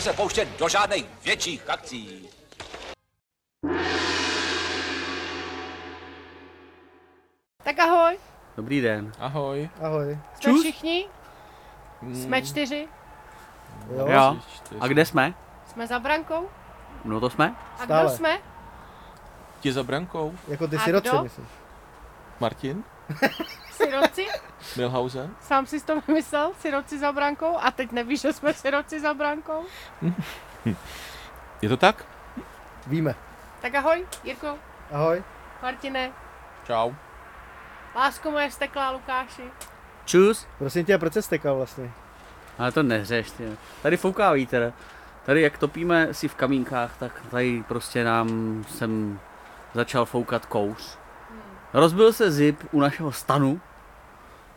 nebudeme se pouštět do žádných větších akcí. Tak ahoj, Dobrý den. Ahoj. Ahoj. jsme Čus. všichni? Jsme čtyři? Jo, Jo. A kde jsme? Jsme za brankou? No to jsme. A Stále. kdo jsme? Ti za brankou? Jako ty A sirotci, kdo? myslím. Martin? Siroci? Milhausen? Sám si to vymyslel? Siroci za brankou? A teď nevíš, že jsme siroci za brankou? Je to tak? Víme. Tak ahoj, Jirko, Ahoj. Martine, Čau. lásko moje steklá Lukáši. Čus. Prosím tě, proč jsi stekal vlastně? Ale to neřeš, ty. Tady fouká vítr. Tady jak topíme si v kamínkách, tak tady prostě nám jsem začal foukat kouř. Rozbil se zip u našeho stanu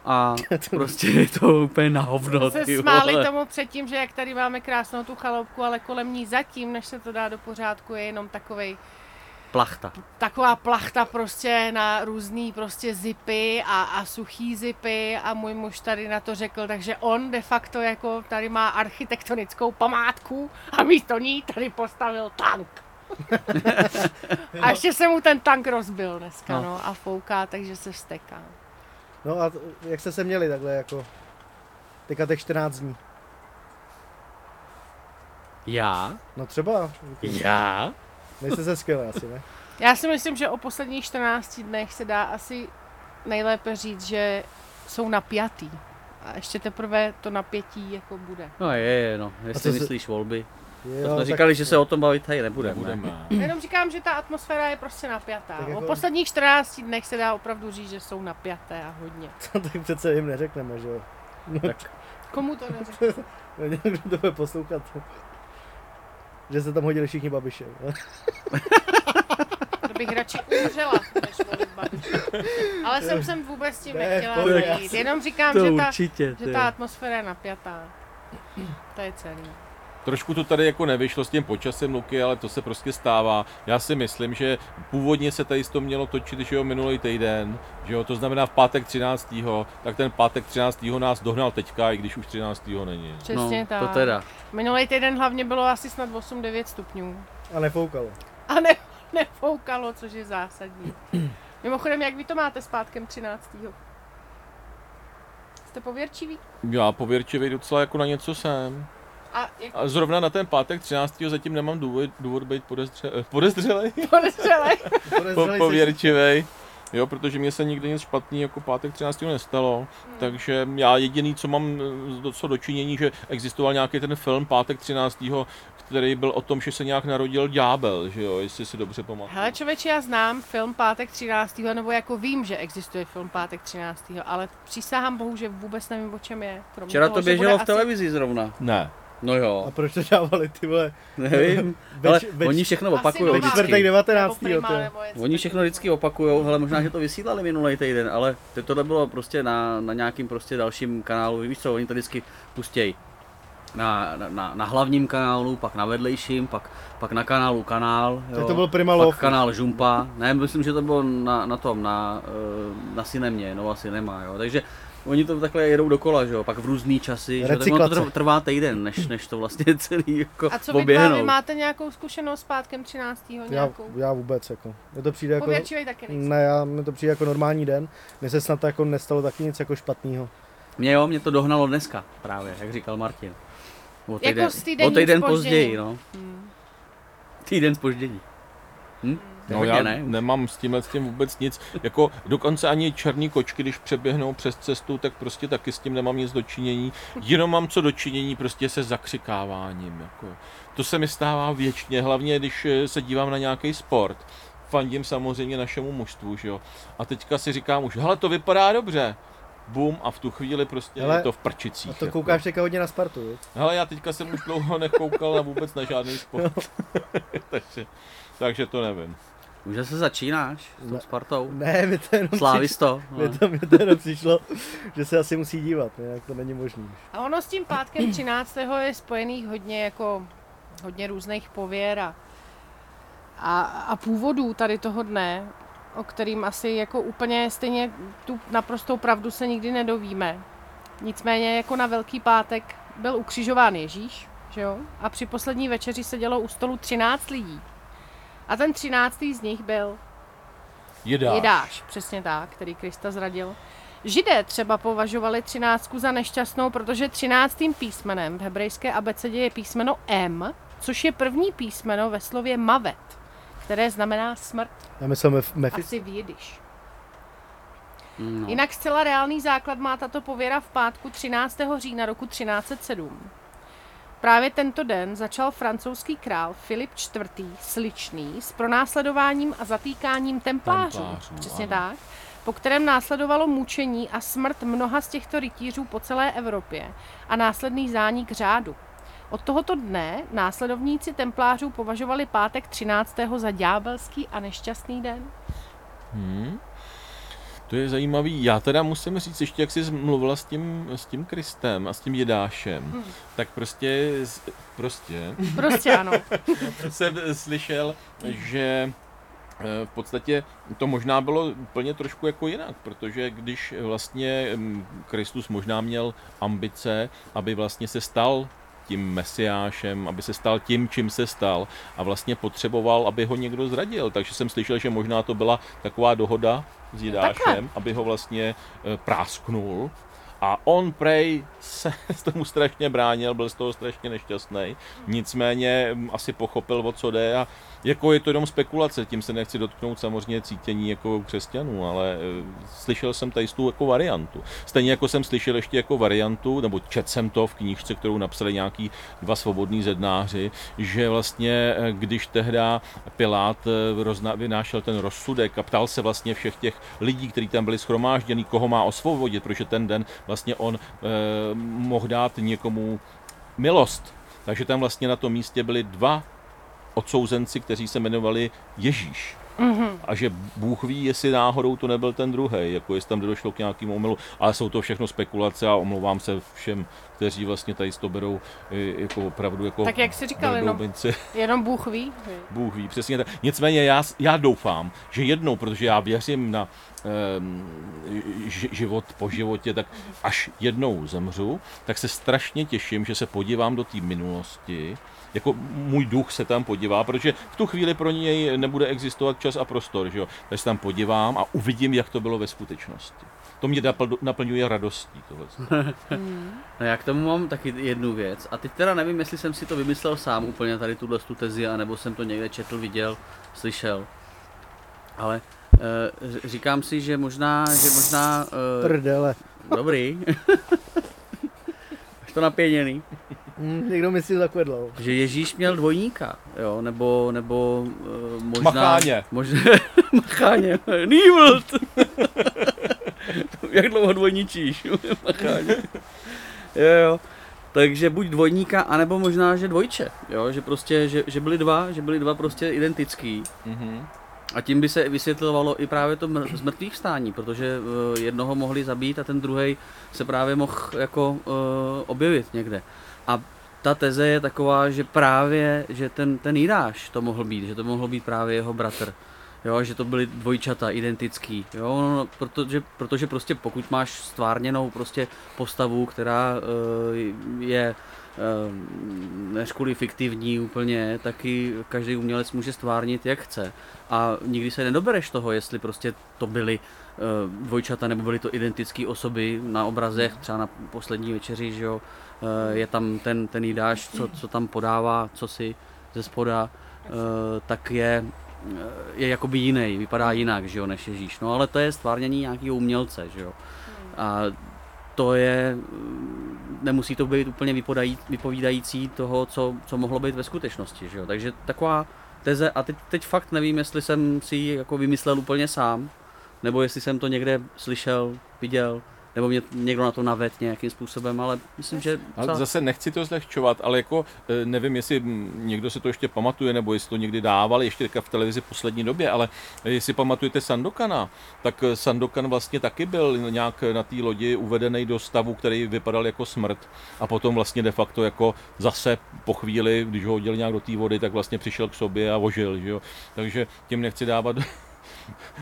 a prostě je to úplně na hovno, Se ty smáli vole. tomu předtím, že jak tady máme krásnou tu chaloupku, ale kolem ní zatím, než se to dá do pořádku, je jenom takovej Plachta. taková plachta prostě na různý prostě zipy a, a suchý zipy a můj muž tady na to řekl, takže on de facto jako tady má architektonickou památku a místo ní tady postavil tank. A ještě se mu ten tank rozbil dneska, No. no, a fouká, takže se vsteká. No a jak jste se měli takhle jako? Teďka těch 14 dní. Já? No třeba. Já? Nejste se skvěle asi, ne? Já si myslím, že o posledních 14 dnech se dá asi nejlépe říct, že jsou napjatý. A ještě teprve to napětí jako bude. No je, je, no. A Jestli co se- myslíš volby. Jo, To jsme tak- říkali, že se o tom bavit tady nebudeme. Nebudeme. Jenom říkám, že ta atmosféra je prostě napjatá. Tak jako- O posledních 14 dnech se dá opravdu říct, že jsou napjaté a hodně. tak přece jim neřekneme, že jo? No, Tak Komu to neřekl? no, někdo to bude poslouchat. Že se tam hodili všichni babiše. To bych radši umřela, než volit Babiše. Ale jsem sem vůbec s tím Ne, nechtěla jít. Jenom říkám, to že ta, určitě. že ta atmosféra je napjatá. To je celý. Trošku to tady jako nevyšlo s tím počasem Luky, ale to se prostě stává. Já si myslím, že původně se tady to mělo točit, že jo, minulý týden, že jo, to znamená v pátek 13. tak ten pátek 13. nás dohnal teďka, i když už 13. není. Přesně no, tak. to teda. Minulý týden hlavně bylo asi snad 8-9 stupňů. A nefoukalo. A ne, nefoukalo, což je zásadní. Mimochodem, jak vy to máte s pátkem 13. Jste pověrčiví? Já pověrčivý docela jako na něco jsem. A jak A zrovna na ten pátek 13. zatím nemám důvod, důvod být podezře, eh, podezřelej. podezřelej? po, pověrčivej. Jo, protože mě se nikdy nic špatný jako pátek 13. nestalo, Hmm. takže já jediný, co mám eh, do- co dočinění, že existoval nějaký ten film pátek 13. který byl o tom, že se nějak narodil ďábel, že jo, jestli si dobře pamatuju. Hele člověče, já znám film Pátek 13. nebo jako vím, že existuje film Pátek 13. ale přísahám bohu, že vůbec nevím, o čem je. Kromě Včera toho, to běželo v asi- televizi zrovna. Ne. No A jo, proč to dávali ty vole? nevím. Več- Ale več- oni všechno opakujou Čtvrtek vždycky. 19. nebo něco Oni všechno vždycky opakujou, hele možná, že to vysílali minulý týden, ale teď tohle bylo prostě na, na nějakým prostě dalším kanálu, víš co, oni to vždycky pustějí. Na, na- na, hlavním kanálu, pak na vedlejším, pak, pak na kanálu kanál, jo. Tak to byl Prima pak kanál Žumpa, ne, myslím, že to bylo na, na tom, na, eh, na Cinemě, Nova Cinema, jo, takže oni to takhle jedou dokola, že jo, pak v různý časy, že tak ono to trvá týden, než, než to vlastně celý jako A co vy vy máte nějakou zkušenost s pátkem 13. Já, nějakou? já vůbec jako. Mně to přijde jako... Pověrčivej taky. Ne, já, mně to přijde jako normální den. Mně se snad jako nestalo taky nic jako špatného. Mě jo, mě to dohnalo dneska právě, jak říkal Martin. O Jako týden, s týdenním o týden později, no. Hmm. Týden spoždění. Hm? No Hodně, já ne? nemám s tímhle s tím vůbec nic, jako dokonce ani černý kočky, když přeběhnou přes cestu, tak prostě taky s tím nemám nic dočinění, jenom mám co dočinění prostě se zakřikáváním, jako. To se mi stává věčně, hlavně když eh, se dívám na nějaký sport. Fandím samozřejmě našemu mužstvu, že jo. A teďka si říkám už, hele, to vypadá dobře. Bum, a v tu chvíli prostě Hele, je to v prčicích. A to jako. koukáš teďka hodně na Spartu, jo? Hele, já teďka jsem už dlouho nekoukal na vůbec na žádný sport. takže, takže to nevím. Už se začínáš s tou Ne. Spartou? Ne, mi to jenom Slávisto. přišlo, mi to, mi to jenom přišlo, že se asi musí dívat, jinak to není možný. A ono s tím pátkem 13. je spojených hodně jako hodně různých pověr a, a, a původů tady toho dne, o kterým asi jako úplně stejně tu naprostou pravdu se nikdy nedovíme. Nicméně jako na Velký pátek byl ukřižován Ježíš, že jo? A při poslední večeři sedělo u stolu 13 lidí. A ten 13. z nich byl Jedáš. Jidáš, přesně tak, který Krista zradil. Židé třeba považovali třináctku za nešťastnou, protože třináctým písmenem v hebrejské abecedě je písmeno M, což je první písmeno ve slově mavet, které znamená smrt, Já myslel Mef- asi v jidiš. No. Jinak zcela reálný základ má tato pověra v pátku 13. října roku 1307. Právě tento den začal francouzský král Filip IV. Sličný s pronásledováním a zatýkáním templářů. Templářů, Přesně ano. tak. Po kterém následovalo mučení a smrt mnoha z těchto rytířů po celé Evropě a následný zánik řádu. Od tohoto dne následovníci templářů považovali pátek 13. za ďábelský a nešťastný den. Hmm. To je zajímavý. Já teda musím říct, ještě jak jsi mluvila s tím, s tím Kristem a s tím Jedášem, Hmm. tak prostě, prostě Prostě ano. jsem slyšel, že eh, v podstatě to možná bylo úplně trošku jako jinak, protože když vlastně mm, Kristus možná měl ambice, aby vlastně se stal tím mesiášem, aby se stal tím, čím se stal a vlastně potřeboval, aby ho někdo zradil. Takže jsem slyšel, že možná to byla taková dohoda s Jidášem, takhle. aby ho vlastně eh, prásknul a on prej se tomu strašně bránil, byl z toho strašně nešťastný. Nicméně mm, asi pochopil, o co jde a jako je to jenom spekulace, tím se nechci dotknout samozřejmě cítění jako křesťanů, ale e, slyšel jsem tady tu jako variantu. Stejně jako jsem slyšel ještě jako variantu, nebo čet jsem to v knížce, kterou napsali nějaký dva svobodní zednáři, že vlastně, e, když tehda Pilát e, rozna, vynášel ten rozsudek a ptal se vlastně všech těch lidí, kteří tam byli schromážděni, koho má osvobodit, protože ten den vlastně on e, mohl dát někomu milost. Takže tam vlastně na tom místě byli dva odsouzenci, kteří se jmenovali Ježíš. Mhm. A že Bůh ví, jestli náhodou to nebyl ten druhý, jako jestli tam došlo k nějakému omylu. Ale jsou to všechno spekulace a omlouvám se všem, kteří vlastně tady to berou jako opravdu jako Tak jak jsi říkal, jenom-. Jenom Bůh ví. Bůh ví, přesně tak. Nicméně já, já doufám, že jednou, protože já věřím na um, život po životě, tak až jednou zemřu, tak se strašně těším, že se podívám do té minulosti, jako můj duch se tam podívá, protože v tu chvíli pro něj nebude existovat čas a prostor, že jo? Takže se tam podívám a uvidím, jak to bylo ve skutečnosti. To mě napl- naplňuje radostí. Tohle. No já k tomu mám taky jednu věc. A teď teda nevím, jestli jsem si to vymyslel sám úplně tady tuhle tu tezi, anebo jsem to někde četl, viděl, slyšel. Ale e, říkám si, že možná, že možná... E, Prdele. dobrý. Máš to napěněný. Hm, někdo mi si zakvedl. Že Ježíš měl dvojníka, jo, nebo, nebo uh, možná... Macháně. Možná, macháně, Nývlt! Jak dlouho dvojničíš? macháně. Jo, jo. Takže buď dvojníka, anebo možná, že dvojče, jo, že prostě, že, že byli dva, že byli dva prostě identický. Mhm. A tím by se vysvětlovalo i právě to mr- zmrtvých stání, protože uh, jednoho mohli zabít a ten druhý se právě mohl jako uh, objevit někde. A ta teze je taková, že právě, že ten, ten Jiráš to mohl být, že to mohl být právě jeho bratr. Jo, že to byly dvojčata, identický, jo, no, no, protože, protože prostě pokud máš stvárněnou prostě postavu, která uh, je uh, než kvůli fiktivní úplně, taky každý umělec může stvárnit jak chce. A nikdy se nedobereš toho, jestli prostě to byly uh, dvojčata nebo byly to identické osoby na obrazech, třeba na poslední večeři, že jo, je tam ten, ten jídáš, co, co tam podává, co si ze spoda, uh, tak je je jakoby jiný, vypadá jinak, že jo, než Ježíš. No ale to je stvárnění nějakého umělce, že jo. A to je, nemusí to být úplně vypovídající toho, co, co mohlo být ve skutečnosti, že jo. Takže taková teze, a teď, teď fakt nevím, jestli jsem si ji jako vymyslel úplně sám, nebo jestli jsem to někde slyšel, viděl, nebo mě někdo na to naved nějakým způsobem, ale myslím, že Ale docela- zase nechci to zlehčovat, ale jako eh, nevím, jestli někdo se to ještě pamatuje, nebo jestli to někdy dával, ještě v televizi poslední době, ale jestli pamatujete Sandokana, tak eh, Sandokan vlastně taky byl nějak na té lodi uvedený do stavu, který vypadal jako smrt a potom vlastně de facto jako zase po chvíli, když ho hodil nějak do té vody, tak vlastně přišel k sobě a ožil, že jo. Takže tím nechci dávat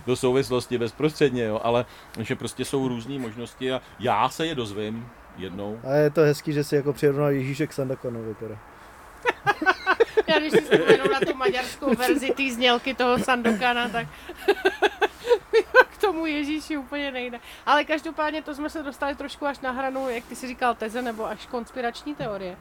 do souvislosti bezprostředně, jo, ale že prostě jsou různé možnosti a já se je dozvím jednou. A je to hezký, že si jako přirovnal Ježíše k Sandakanovi teda. Já když si vzpomenu na tu maďarskou verzi té znělky toho Sandokana, tak k tomu Ježíši úplně nejde. Ale každopádně to jsme se dostali trošku až na hranu, jak ty si říkal, teze nebo až konspirační teorie.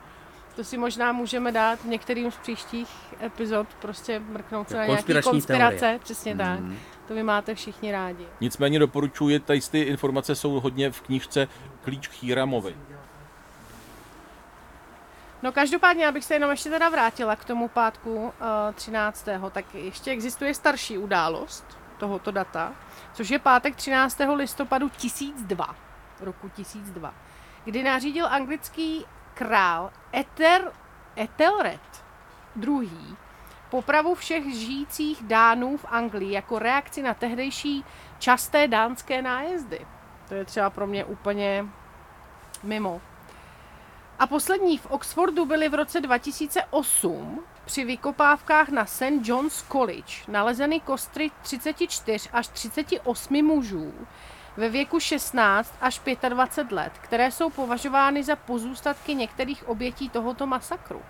To si možná můžeme dát v některým z příštích epizod, prostě mrknout se na nějaký konspirace, teorie. přesně tak. Mm. To vy máte všichni rádi. Nicméně doporučuji, tady ty informace jsou hodně v knížce Klíč k Híramovi. No každopádně, abych se jenom ještě teda vrátila k tomu pátku uh, 13. tak ještě existuje starší událost tohoto data, což je pátek 13. listopadu 1002, roku 1002, kdy nařídil anglický král Eter, Ethelred II. popravu všech žijících Dánů v Anglii jako reakci na tehdejší časté dánské nájezdy. To je třeba pro mě úplně mimo. A poslední v Oxfordu byly v roce 2008 při vykopávkách na St. John's College nalezeny kostry 34 až 38 mužů ve věku 16 až 25 let, které jsou považovány za pozůstatky některých obětí tohoto masakru.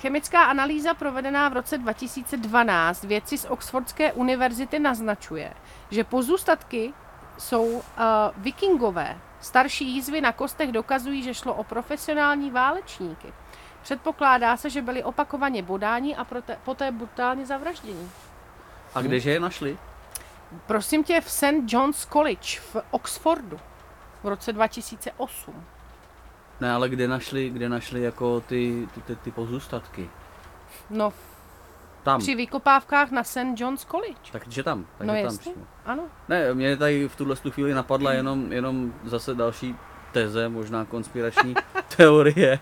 Chemická analýza provedená v roce 2012 vědci z Oxfordské univerzity naznačuje, že pozůstatky jsou uh, vikingové. Starší jízvy na kostech dokazují, že šlo o profesionální válečníky. Předpokládá se, že byli opakovaně bodáni a poté brutálně zavražděni. A kdeže je našli? Prosím tě, v St. John's College v Oxfordu v roce 2008. Ne, ale kde našli, kde našli jako ty, ty, ty, ty pozůstatky? No, Tam. při vykopávkách na St. John's College. Takže tam. Takže No tam přímo. ano. Ne, mě tady v tuhle tu chvíli napadla jenom, jenom zase další teze, možná konspirační teorie,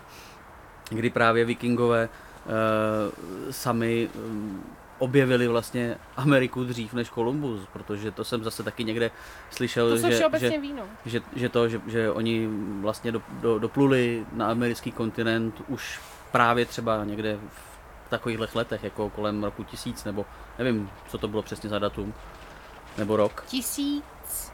kdy právě vikingové uh, sami um, objevili vlastně Ameriku dřív než Kolumbus, protože to jsem zase taky někde slyšel, To že, že, no. že, že to, že, že oni vlastně do, do, dopluli na americký kontinent už právě třeba někde v takovýchhle letech, jako kolem roku tisíc, nebo nevím, co to bylo přesně za datum, nebo rok. Tisíc.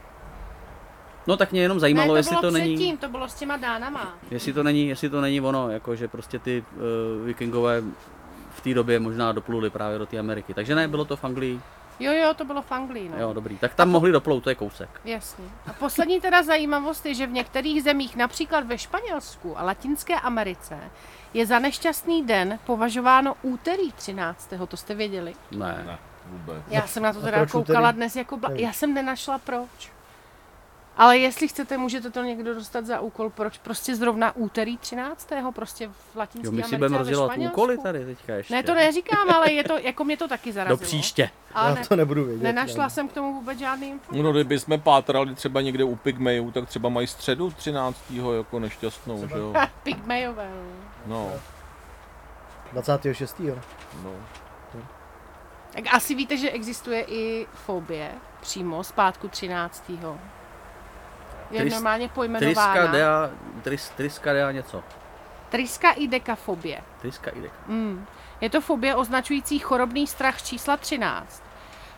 No tak mě jenom zajímalo, ne, to jestli bylo to předtím, není, to bylo s těma dánama. jestli to není, jestli to není ono, jako že prostě ty uh, vikingové v té době možná dopluli právě do té Ameriky. Takže ne, bylo to v Anglii. Jo, jo, to bylo v Anglii, no. Jo, dobrý. Tak tam mohli doplout, to je kousek. Jasně. A poslední teda zajímavost je, že v některých zemích, například ve Španělsku a Latinské Americe, je za nešťastný den považováno úterý 13. To jste věděli? Ne. Ne, vůbec. Já jsem na to teda koukala úterý? dnes jako... Bla... Já jsem nenašla proč. Ale jestli chcete, můžete to někdo dostat za úkol, proč prostě zrovna úterý 13. prostě v Latinské Jo, my si budeme rozdělat úkoly tady teďka ještě. Ne, to neříkám, ale je to, jako mě to taky Do zarazilo. příště. Ale Já ne, to nebudu vědět. nenašla jsem k tomu vůbec žádný informace. No, kdyby jsme pátrali třeba někde u Pygmejů, tak třeba mají středu 13. jako nešťastnou, že jo? Pygmejové. no. No, 26. no. Tak asi víte, že existuje i fobie přímo z pátku 13. Je Tris- normálně Triska pojmenována. dea, tris, triska dea něco. Triska i dekafobie. Triska i deka. Mm. Je to fobie označující chorobný strach čísla 13.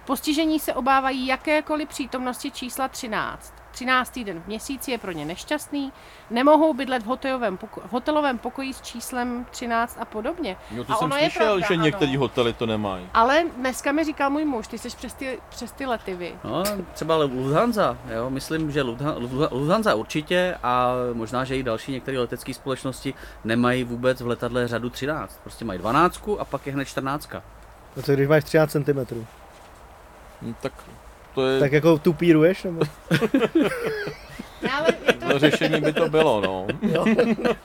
Postižení se obávají jakékoliv přítomnosti čísla 13. 13. den v měsíci je pro ně nešťastný, nemohou bydlet v hotelovém, poko- v hotelovém pokoji s číslem 13 a podobně. Jo, to A jsem ono je slyšel, pravda, že ano. některý hotely to nemají. Ale dneska mi říkal můj muž, ty jsi přes ty, přes ty lety vy. No, třeba Lufthansa, jo, myslím, že Luftha- Luftha- Lufthansa určitě a možná, že i další některé letecké společnosti nemají vůbec v letadle řadu 13. Prostě mají 12 a pak je hned 14. No co když máš 13 cm? No, tak to je, Tak jako tupíruješ? Nebo? Ne, ale je to, to řešení by to bylo, no.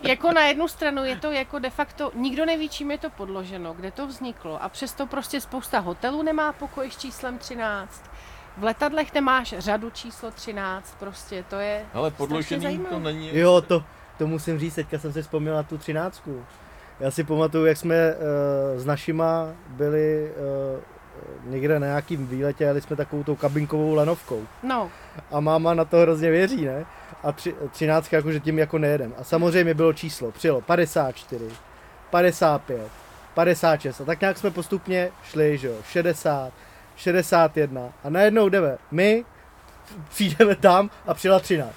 jako na jednu stranu je to jako de facto, nikdo neví, čím je to podloženo, kde to vzniklo a přesto prostě spousta hotelů nemá pokoj s číslem 13. V letadlech nemáš řadu číslo 13, prostě to je Ale strašně podložený to není. Jo, to, to musím říct, teďka jsem si vzpomněl na tu 13. Já si pamatuju, jak jsme uh, s našima byli uh, někde na nějakým výletě, jeli jsme takovou tou kabinkovou lanovkou. No, A máma na to hrozně věří, ne? A tři, 13 jakože tím jako nejedem. A samozřejmě bylo číslo, přijelo 54, 55, 56 a tak nějak jsme postupně šli, že jo, 60, 61 a najednou jdeme my, přijdeme tam a přijela 13.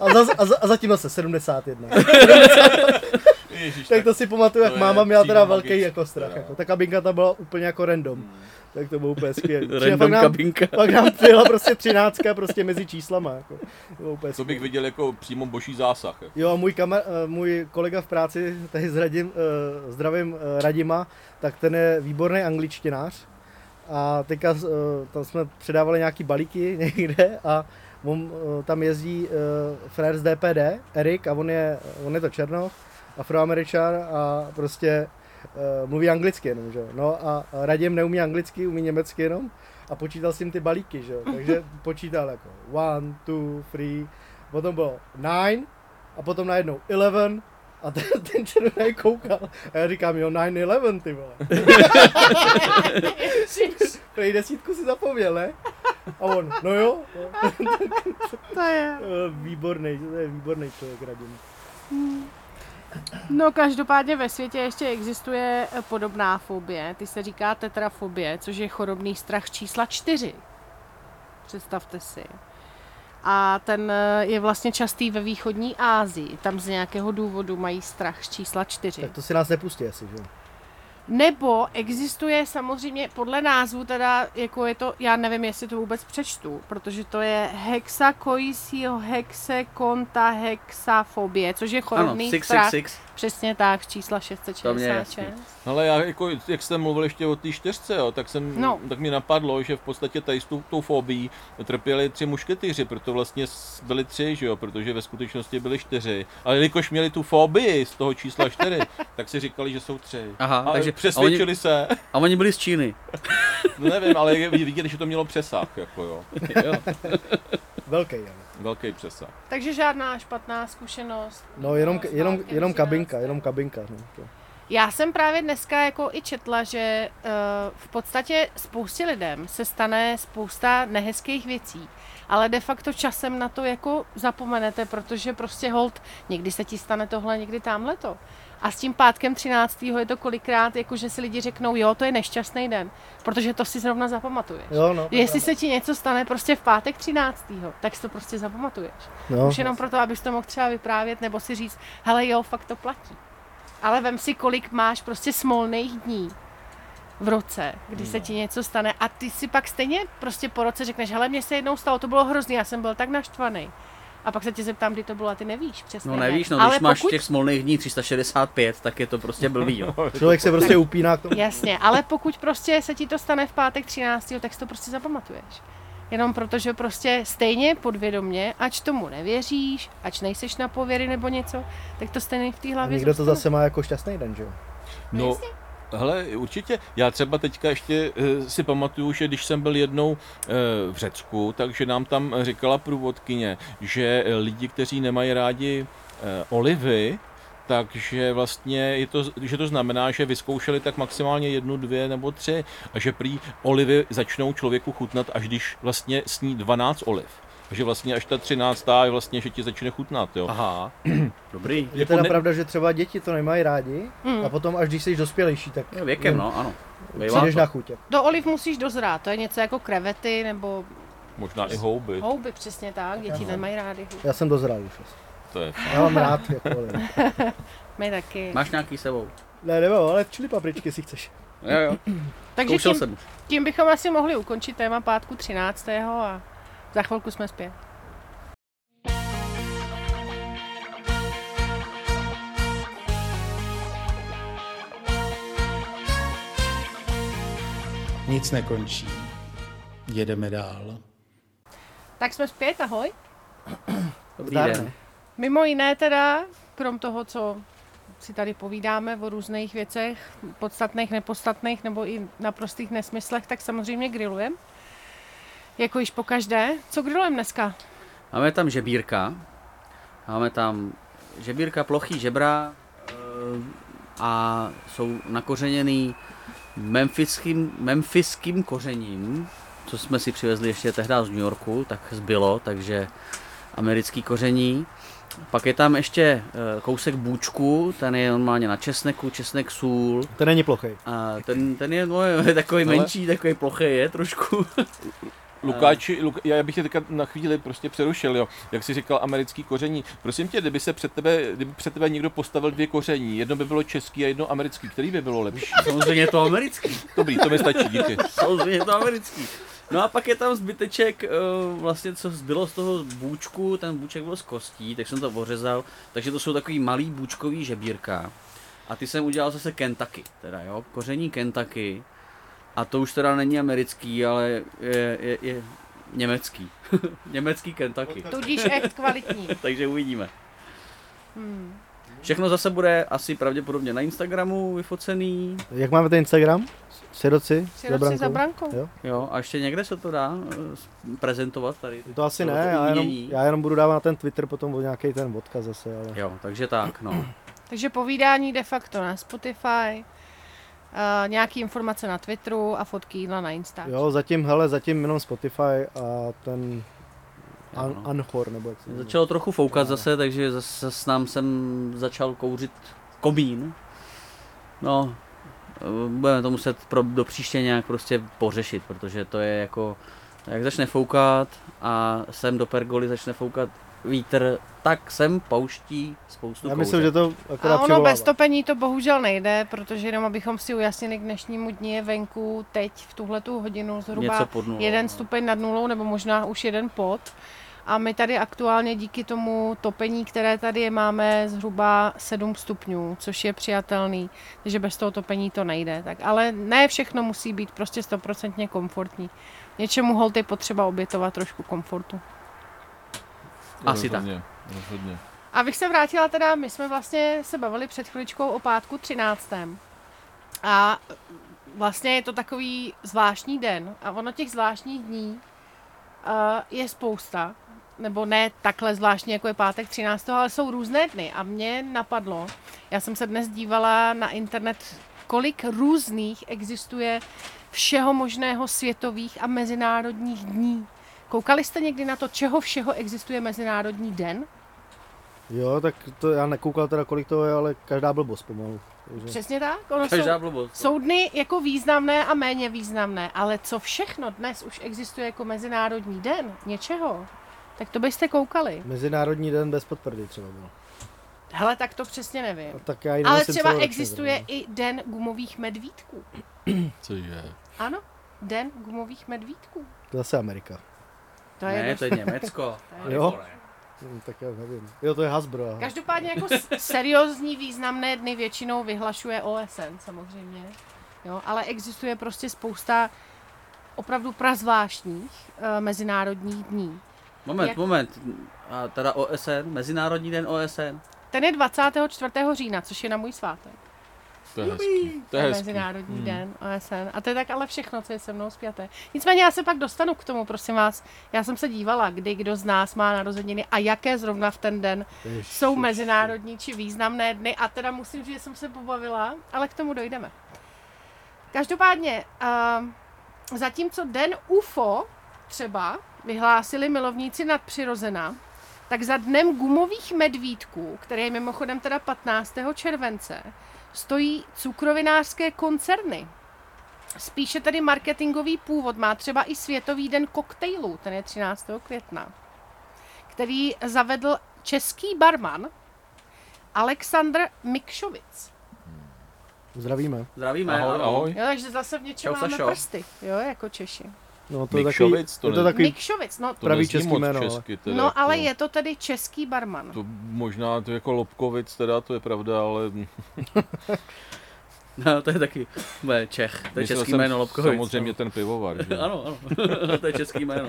A, za, a, za, a zatím zase 71. Ježiš, Tak to si pamatuju, jak máma měla teda velký magické, jako strach. Jako. Ta kabinka tam byla úplně jako random. Tak to bylo úplně skvělé. Random kabinka. Pak nám přijela prostě třináctka prostě mezi číslama. Jako. To bylo úplně To bych viděl jako přímo boží zásah. jako. Jo, a můj, kamer, eh, můj kolega v práci, tady s Radim, eh, zdravím eh, Radima, tak ten je výborný angličtinář. A teďka tam jsme předávali nějaký balíky někde a on tam jezdí frér z DPD, Erik, a on je, on je to Černoch, afroameričan a prostě uh, mluví anglicky jenom, že. No a Radim neumí anglicky, umí německy jenom a počítal s tím ty balíky, že jo. Takže počítal jako one, two, three, potom bylo nine a potom najednou eleven a ten, ten červený koukal a já říkám, jo, nine, eleven, ty vole. Prej desítku si zapomněl, ne? A on, no jo, no. To je. Eh, výborný, to je výborný člověk, Radim. No každopádně ve světě ještě existuje eh, podobná fobie. Ty se říká tetrafobie, což je chorobný strach čísla čtyři. Představte si. A ten eh, je vlastně častý ve východní Asii. Tam z nějakého důvodu mají strach z čísla čtyři. Tak to si nás nepustí asi, že? Nebo existuje samozřejmě podle názvu teda, jako je to, já nevím, jestli to vůbec přečtu, protože to je hexakoisio hexekonta hexafobie, což je Ano, chorobný strach. 666. Přesně tak, čísla To mě je 666. Ale já jako, jak jste mluvil ještě o té čtyřce, jo, tak, jsem, No. tak mi napadlo, že v podstatě tady s tou, tou fobií trpěli tři mušketýři, proto vlastně byli tři, že jo, protože ve skutečnosti byli čtyři. Ale jelikož měli tu fobii z toho čísla čtyři, tak si říkali, že jsou tři. Aha, ale takže- přesvědčili se, A oni byli z Číny. no nevím, ale je- viděli, že to mělo přesah, jako jo. Jo. Velký, ale. Velký přesah. Takže žádná špatná zkušenost. No, jenom, jenom, jenom 13. kabinka, jenom kabinka. No. to. Já jsem právě dneska jako i četla, že uh, v podstatě spoustě lidem se stane spousta nehezkých věcí, ale de facto časem na to jako zapomenete, protože prostě hold, někdy se ti stane tohle, někdy tamhle to. A s tím pátkem 13. je to kolikrát, jako že si lidi řeknou, jo, to je nešťastný den, protože to si zrovna zapamatuješ. Jo, no. Jestli se ti něco stane prostě v pátek 13. tak si to prostě zapamatuješ. No, Už jenom proto, abys to mohl třeba vyprávět nebo si říct, hele jo, fakt to platí. Ale vem si, kolik máš prostě smolných dní v roce, kdy se ti něco stane a ty si pak stejně prostě po roce řekneš, hele, mně se jednou stalo, to bylo hrozný, já jsem byl tak naštvaný. A pak se tě zeptám, kdy to bylo a ty nevíš přesně. No ne. nevíš, no Ale když máš pokud... těch smolných dní 365, tak je to prostě blbý, jo. Člověk se prostě upíná k tomu. Jasně, ale pokud prostě se ti to stane v pátek 13. tak si to prostě zapamatuješ. Jenom protože prostě stejně podvědomně, ač tomu nevěříš, ač nejseš na pověry nebo něco, tak to stejně v té A hlavě někdo to zůstane. zase má jako šťastný den, že jo? No, hele, určitě. Já třeba teďka ještě eh, si pamatuju, že když jsem byl jednou eh, v Řecku, takže nám tam říkala průvodkyně, že lidi, kteří nemají rádi eh, olivy, takže vlastně je to, že to znamená, že vyzkoušeli tak maximálně jednu, dvě nebo tři a že prý olivy začnou člověku chutnat, až když vlastně sní 12 oliv. A že vlastně až ta 13. je vlastně, že ti začne chutnat, jo. Aha, dobrý. Je teda ne- pravda, že třeba děti to nemají rádi Mm. a potom až když jsi dospělejší, tak Jo, Věkem, no, ano. Bývá přijdeš to. na chuť. jako. Do oliv musíš dozrát, to je něco jako krevety nebo Možná i houby. houby, přesně tak, děti nemají rády houby. Já jsem dozrál už. asi. To je Já mám rád jako oliv. My taky. Máš nějaký sebou? Ne, nebo, ale čili papričky si chceš. Jo, jo. Takže tím, jsem tím bychom asi mohli ukončit téma pátku 13. a za chvilku jsme zpět. Nic nekončí. Jedeme dál. Tak jsme zpět, ahoj. Dobrý Zdar, den. Mimo jiné teda, krom toho, co si tady povídáme o různých věcech, podstatných, nepodstatných nebo i naprostých nesmyslech, tak samozřejmě grillujem. Jako již po každé. Co grillujem dneska? Máme tam žebírka. Máme tam žebírka, plochý žebra eh, a jsou nakořeněný memfiským, memfiským kořením, co jsme si přivezli ještě tehdy z New Yorku, tak zbylo, takže americký koření. Pak je tam ještě eh, kousek bůčku, ten je normálně na česneku, česnek, sůl. To není plochý. A ten, ten je no, je takový Ale- menší, takový plochý je trošku. Lukáči, Luk, já bych tě teďka na chvíli prostě přerušil, jo. Jak jsi říkal americký koření. Prosím tě, kdyby se před tebe, kdyby před tebe někdo postavil dvě koření, jedno by bylo český a jedno americký, který by bylo lepší? Samozřejmě to americký. Dobrý, to mi stačí, díky. Samozřejmě to americký. No a pak je tam zbyteček, eh, vlastně co zbylo z toho bůčku, ten bůček byl z kostí, tak jsem to ořezal, takže to jsou takový malý bůčkový žebírka. A ty jsem udělal zase Kentucky, teda jo, koření Kentucky. A to už teda není americký, ale je, je, je německý. německý Kentucky. Tudíž echt kvalitní. Takže uvidíme. Hmm. Všechno zase bude asi pravděpodobně na Instagramu vyfocený. Jak máme ten Instagram? Siroci? Siroci za brankou. Jo. Jo, a ještě někde se to dá eh, prezentovat tady. To asi ne, já jenom, umění. já jenom budu dávat na ten Twitter potom o nějaký ten odkaz zase, ale... Jo, takže tak, no. Takže povídání de facto na Spotify, uh, nějaký informace na Twitteru a fotky jídla na Insta. Jo, zatím, hele, zatím jenom Spotify a ten An- no. Anchor, nebo jak se jmenuje. Začalo trochu foukat zase, takže zase s nám jsem začal kouřit komín. No, eh, budeme to muset pro, do příště nějak prostě pořešit, protože to je jako, jak začne foukat a sem do pergoly začne foukat vítr, tak sem pouští spoustu Já kouře. myslím, že to akorát A ono přivolává. bez topení to bohužel nejde, protože jenom abychom si ujasnili k dnešnímu dni je venku teď v tuhletu hodinu zhruba Něco pod nulou, jeden no. stupeň nad nulou nebo možná už jeden pod. A my tady aktuálně díky tomu topení, které tady je, máme zhruba 7 stupňů, což je přijatelný, takže bez toho topení to nejde. Tak, ale ne všechno musí být prostě stoprocentně komfortní. Něčemu hold je potřeba obětovat trošku komfortu. Asi tak. rozhodně, Rozhodně. Abych se vrátila teda, my jsme vlastně se bavili před chviličkou o pátku 13. A vlastně je to takový zvláštní den. A ono těch zvláštních dní uh, je spousta. Nebo ne takhle zvláštní, jako je pátek 13. ale jsou různé dny. A mě napadlo, já jsem se dnes dívala na internet, kolik různých existuje všeho možného světových a mezinárodních dní. Koukali jste někdy na to, čeho všeho existuje Mezinárodní den? Jo, tak to já nekoukal teda, kolik to je, ale každá blbost pomalu. Takže... Přesně tak. Ono jsou, Každá blbost. jsou dny jako významné a méně významné, ale co všechno dnes už existuje jako Mezinárodní den něčeho, tak to byste koukali. Mezinárodní den bez potvrdy třeba byl. Hele, tak to přesně nevím. A tak já Ale třeba existuje zrovna. i den gumových medvídků. Cože? Ano, den gumových medvídků. To je zase Amerika. To je Ne, to je Německo. to je- Jo? Hm, tak já nevím. Jo, to je Hasbro. Každopádně jako seriózní významné dny většinou vyhlašuje OSN samozřejmě. Jo, ale existuje prostě spousta opravdu prazvláštních uh, mezinárodních dní. Moment, Jak- moment. A teda OSN, Mezinárodní den OSN. Ten je 24. října, což je na můj svátek. To je hezký. To je hezký. Mezinárodní Hmm. den OSN. A to je tak ale všechno, co je se mnou zpěté. Nicméně já se pak dostanu k tomu, prosím vás. Já jsem se dívala, kdy kdo z nás má narozeniny a jaké zrovna v ten den Ježiš. jsou mezinárodní či významné dny. A teda musím říct, že jsem se pobavila, ale k tomu dojdeme. Každopádně, uh, zatímco den UFO třeba vyhlásili milovníci nadpřirozena, tak za dnem gumových medvídků, který je mimochodem teda 15. července, stojí cukrovinářské koncerny. Spíše tedy marketingový původ má třeba i Světový den koktejlů, ten je 13. května, který zavedl český barman Aleksandr Mikšovic. Zdravíme. Zdravíme. Ahoj, ahoj. Jo, takže zase v něčem Čau, máme Sašo. prsty, jo, jako Češi. No, to je takový, Mikšovic, to je to ne- takový Mikšovic, no, To Pravý český jméno, česky, teda, no ale jako- je to tedy český barman. To možná to jako Lobkovic, teda to je pravda, ale No, to je taky bude Čech. To je myslel český jméno Lobkovic. Samozřejmě ten pivovar. Že? Ano, ano. to je český jméno.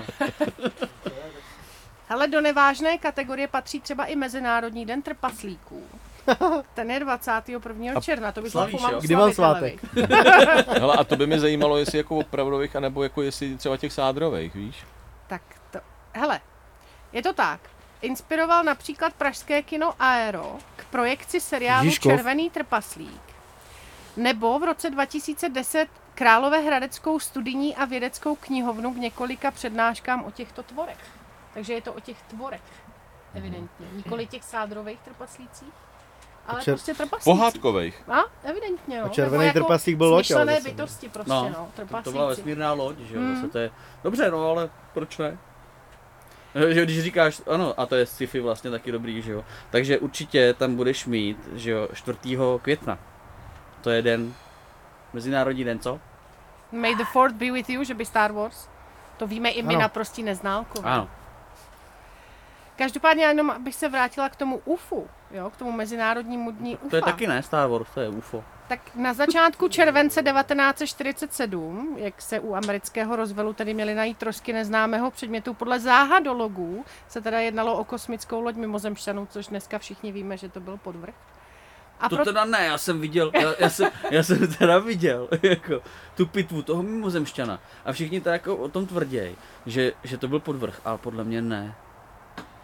Hele, do nevážné kategorie patří třeba i Mezinárodní den trpaslíků. Ten je 21. A června, to by slavíš, pomalu jo? Kdy mám slavit, svátek? hele, a to by mě zajímalo, jestli jako opravdových, anebo jako jestli třeba těch sádrových, víš? Tak to, hele, je to tak. Inspiroval například pražské kino Aero k projekci seriálu Žižkov. Červený trpaslík. Nebo v roce 2010 Královéhradeckou studijní a vědeckou knihovnu k několika přednáškám o těchto tvorech. Takže je to o těch tvorech, evidentně. Nikoli těch sádrových trpaslících, ale čer- prostě trpaslíci. Pohádkových. A, evidentně, no. A červený jako trpaslík byl loď, ale smyšlené zase. bytosti prostě, No, no, To, trpaslíci. to byla vesmírná loď, že jo, Mm. zase to je... Dobře, no ale proč ne? Že když říkáš, ano, a to je sci-fi vlastně taky dobrý, že jo. Takže určitě tam budeš mít, že jo, 4. května. To je den, Mezinárodní den, co? May the fourth be with you, že by Star Wars. To víme i my Ano. naprostí neználkové. Ano. Každopádně jenom abych se vrátila k tomu UFU, jo, k tomu mezinárodnímu dní UFA. To je taky ne Star Wars, to je UFO. Tak na začátku července 1947, jak se u amerického rozvelu tedy měli najít trosky neznámého předmětu, podle záhadologů se teda jednalo o kosmickou loď mimozemšťanů, což dneska všichni víme, že to byl podvrh. A To pro... teda ne, já jsem viděl, já, já, jsem, já jsem teda viděl, jako, tu pitvu toho mimozemšťana. A všichni to jako o tom tvrděj, že, že to byl podvrh, ale podle mě ne.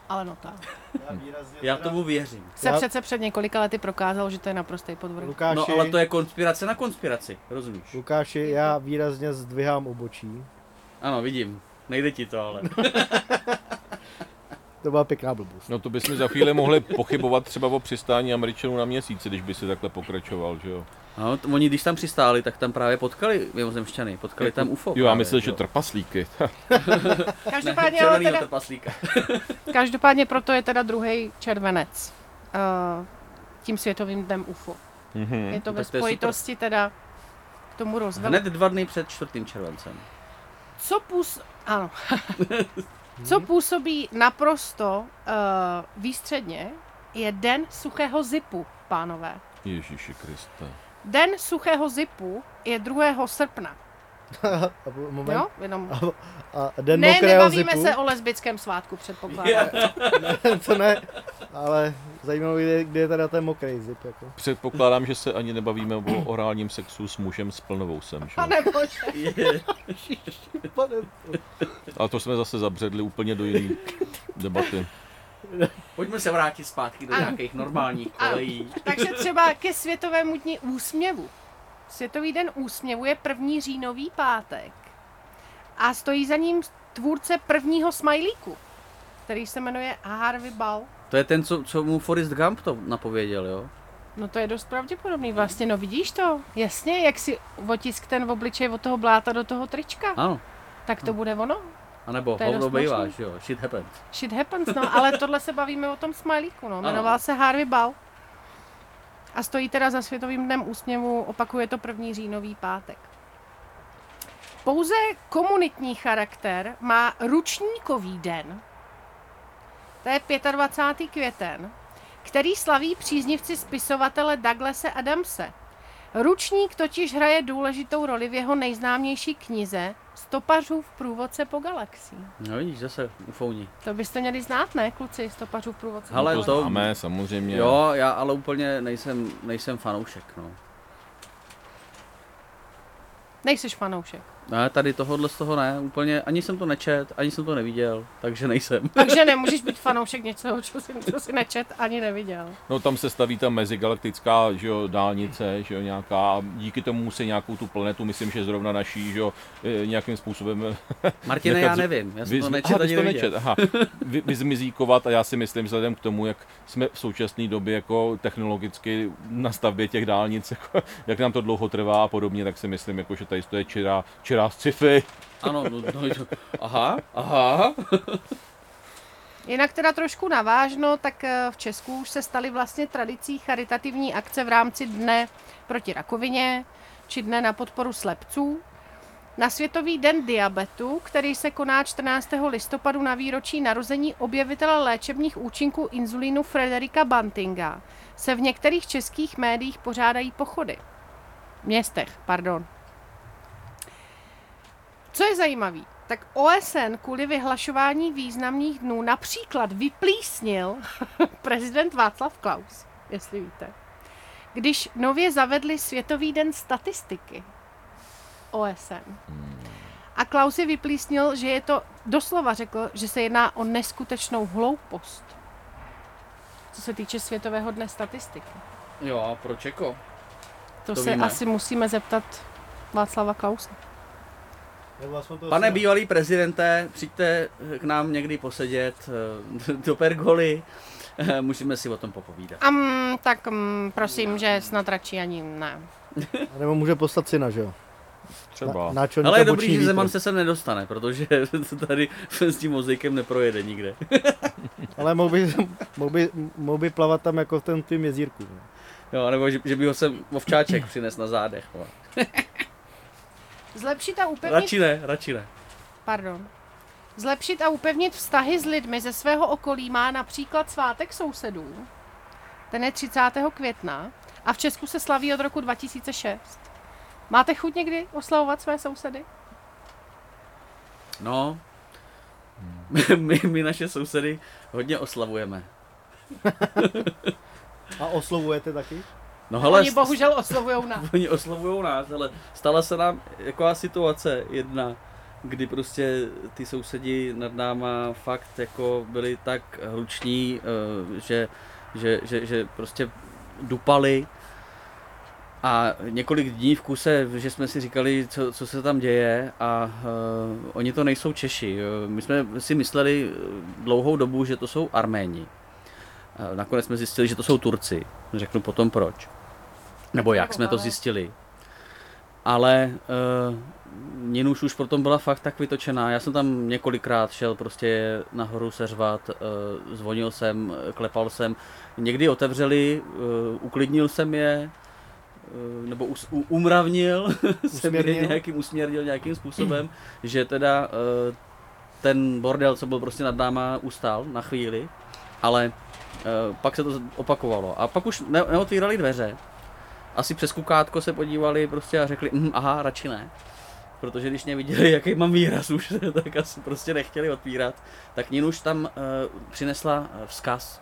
Ale no tak. Já tomu věřím. Se Já- přece před několika lety prokázal, že to je naprostý podvrh. Lukáši, No ale to je konspirace na konspiraci, rozumíš? Lukáši, já výrazně zdvihám obočí. Ano, vidím. Nejde ti to, ale. To byla pěkná blbost. No to bychom za chvíli mohli pochybovat třeba o přistání Američanů na měsíci, když by si takhle pokračoval, že jo. No, t- oni když tam přistáli, tak tam právě potkali mimozemšťany, potkali tam UFO. Jo, já právě, myslel, že jo. trpaslíky. Každopádně, ale červenýho teda, trpaslíka. každopádně proto je teda druhý červenec. Uh, tím světovým dnem UFO. Mhm. Je to No, ve tak to je spojitosti teda k tomu rozvelu. Hned dva dny před 4. červencem. Co půs... Ano. Co působí naprosto uh, výstředně, je den suchého zipu, pánové. Ježíši Kriste. Den suchého zipu je 2. srpna. A moment. Jo? Jenom... A den Ne, mokrého nebavíme zipu. se o lesbickém svátku, předpokládám. to ne, ale zajímavé je, kde je teda ten mokrý zip. Jako. Předpokládám, že se ani nebavíme o orálním sexu s mužem s plnovousem, že? jo? Pane bože. Ale to jsme zase zabředli úplně do jiné debaty. Pojďme se vrátit zpátky do Ano. nějakých normálních Ano. kolejí. Takže třeba ke Světovému dni úsměvu. Světový den úsměvu je první říjnový pátek. A stojí za ním tvůrce prvního smajlíku, který se jmenuje Harvey Ball. To je ten, co, co mu Forrest Gump to napověděl, jo? No to je dost pravděpodobný vlastně, no vidíš to? Jasně, jak si otisk ten v obličej od toho bláta do toho trička. Ano. Tak to bude ono. A nebo hovno býváš, jo? Shit happens. Shit happens, no, ale tohle se bavíme o tom smajlíku, no. Jmenoval se Harvey Ball. A stojí teda za Světovým dnem úsměvu, opakuje to první říjnový pátek. Pouze komunitní charakter má ručníkový den. To je 25. květen, který slaví příznivci spisovatele Douglase Adamse. Ručník totiž hraje důležitou roli v jeho nejznámější knize Stopařů v průvodce po galaxii. No vidíš, zase ufouni. To byste měli znát, ne, kluci, stopařů v průvodce? Ale to to- známe, samozřejmě. Jo, já ale úplně nejsem, nejsem fanoušek, no. Nejseš fanoušek. Ne, tady tohohle z toho ne, úplně, ani jsem to nečet, ani jsem to neviděl, takže nejsem. Takže nemůžeš být fanoušek něčeho, co si, co si nečet ani neviděl. No tam se staví ta mezigalaktická že jo, dálnice, že jo, nějaká, a díky tomu se nějakou tu planetu, myslím, že zrovna naší, že jo, e, nějakým způsobem Martine, nechat já nevím, já jsem to nečet aha, ani to neviděl. nečet, aha. Vy, vyzmizíkovat a já si myslím, vzhledem k tomu, jak jsme v současné době jako technologicky na stavbě těch dálnic, jako, jak nám to dlouho trvá a podobně, tak si myslím, jako, že tady to je čirá, čirá sci-fi. Ano, no, no, aha, aha. Jinak teda trošku navážno, tak eh, v Česku už se staly vlastně tradicí charitativní akce v rámci Dne proti rakovině, či Dne na podporu slepců. Na Světový den diabetu, který se koná 14. listopadu na výročí narození objevitele léčebných účinků inzulínu Frederika Bantinga, se v některých českých médiích pořádají pochody. Městech, pardon. Co je zajímavé, tak OSN kvůli vyhlašování významných dnů například vyplísnil prezident Václav Klaus, jestli víte, když nově zavedli Světový den statistiky OSN. A Klaus si vyplísnil, že je to, doslova řekl, že se jedná o neskutečnou hloupost, co se týče Světového dne statistiky. Jo, a proč jako? To, To se víme. asi musíme zeptat Václava Klausa. Pane bývalý prezidente, přijďte k nám někdy posedět eh, do pergoly, eh, můžeme si o tom popovídat. Um, tak um, prosím, že snad radši ani ne. A Nebo může poslat syna, že jo? Třeba. Na, náčelníka Ale je dobrý, že Zeman se sem nedostane, protože tady s tím mozaikem neprojede nikde. Ale mohl by, mohl, by, mohl by plavat tam jako v tom tím jezírku. ne? Jo, nebo že, že by ho sem ovčáček přines na zádech. Zlepšit a upevnit... Radši ne, radši ne. Pardon. Zlepšit a upevnit vztahy s lidmi ze svého okolí má například svátek sousedů. Ten je 30. května a v Česku se slaví od roku 2006. Máte chuť někdy oslavovat své sousedy? No, my, my naše sousedy hodně oslavujeme. A oslovujete taky? No hele, Oni bohužel oslavujou nás. Oni oslavují nás, ale stala se nám taková situace jedna, kdy prostě ty sousedi nad náma fakt jako byli tak hluční, eh, že, že, že, že prostě dupali a několik dní v kuse, že jsme si říkali, co, co se tam děje a uh, oni to nejsou Češi. Eh, My jsme si mysleli dlouhou dobu, že to jsou Arméni. Eh, Nakonec jsme zjistili, že to jsou Turci. Řeknu potom proč. Nebo jak jsme to zjistili. Ale uh, Ninuš už potom byla fakt tak vytočená. Já jsem tam několikrát šel prostě nahoru seřvat, uh, zvonil jsem, eh, klepal jsem. Někdy otevřeli, uh, uklidnil jsem je, uh, nebo us, u, umravnil, jsem je nějakým, usměrnil nějakým způsobem, že teda uh, ten bordel, co byl prostě nad náma, ustál na chvíli, ale pak se to opakovalo. A pak už ne, neotvírali dveře, asi přes kukátko se podívali prostě a řekli, hm, aha, radši ne. Protože když mě viděli, jaký mám výraz už, tak asi prostě nechtěli otvírat. Tak Ninuš tam uh, přinesla eh, vzkaz.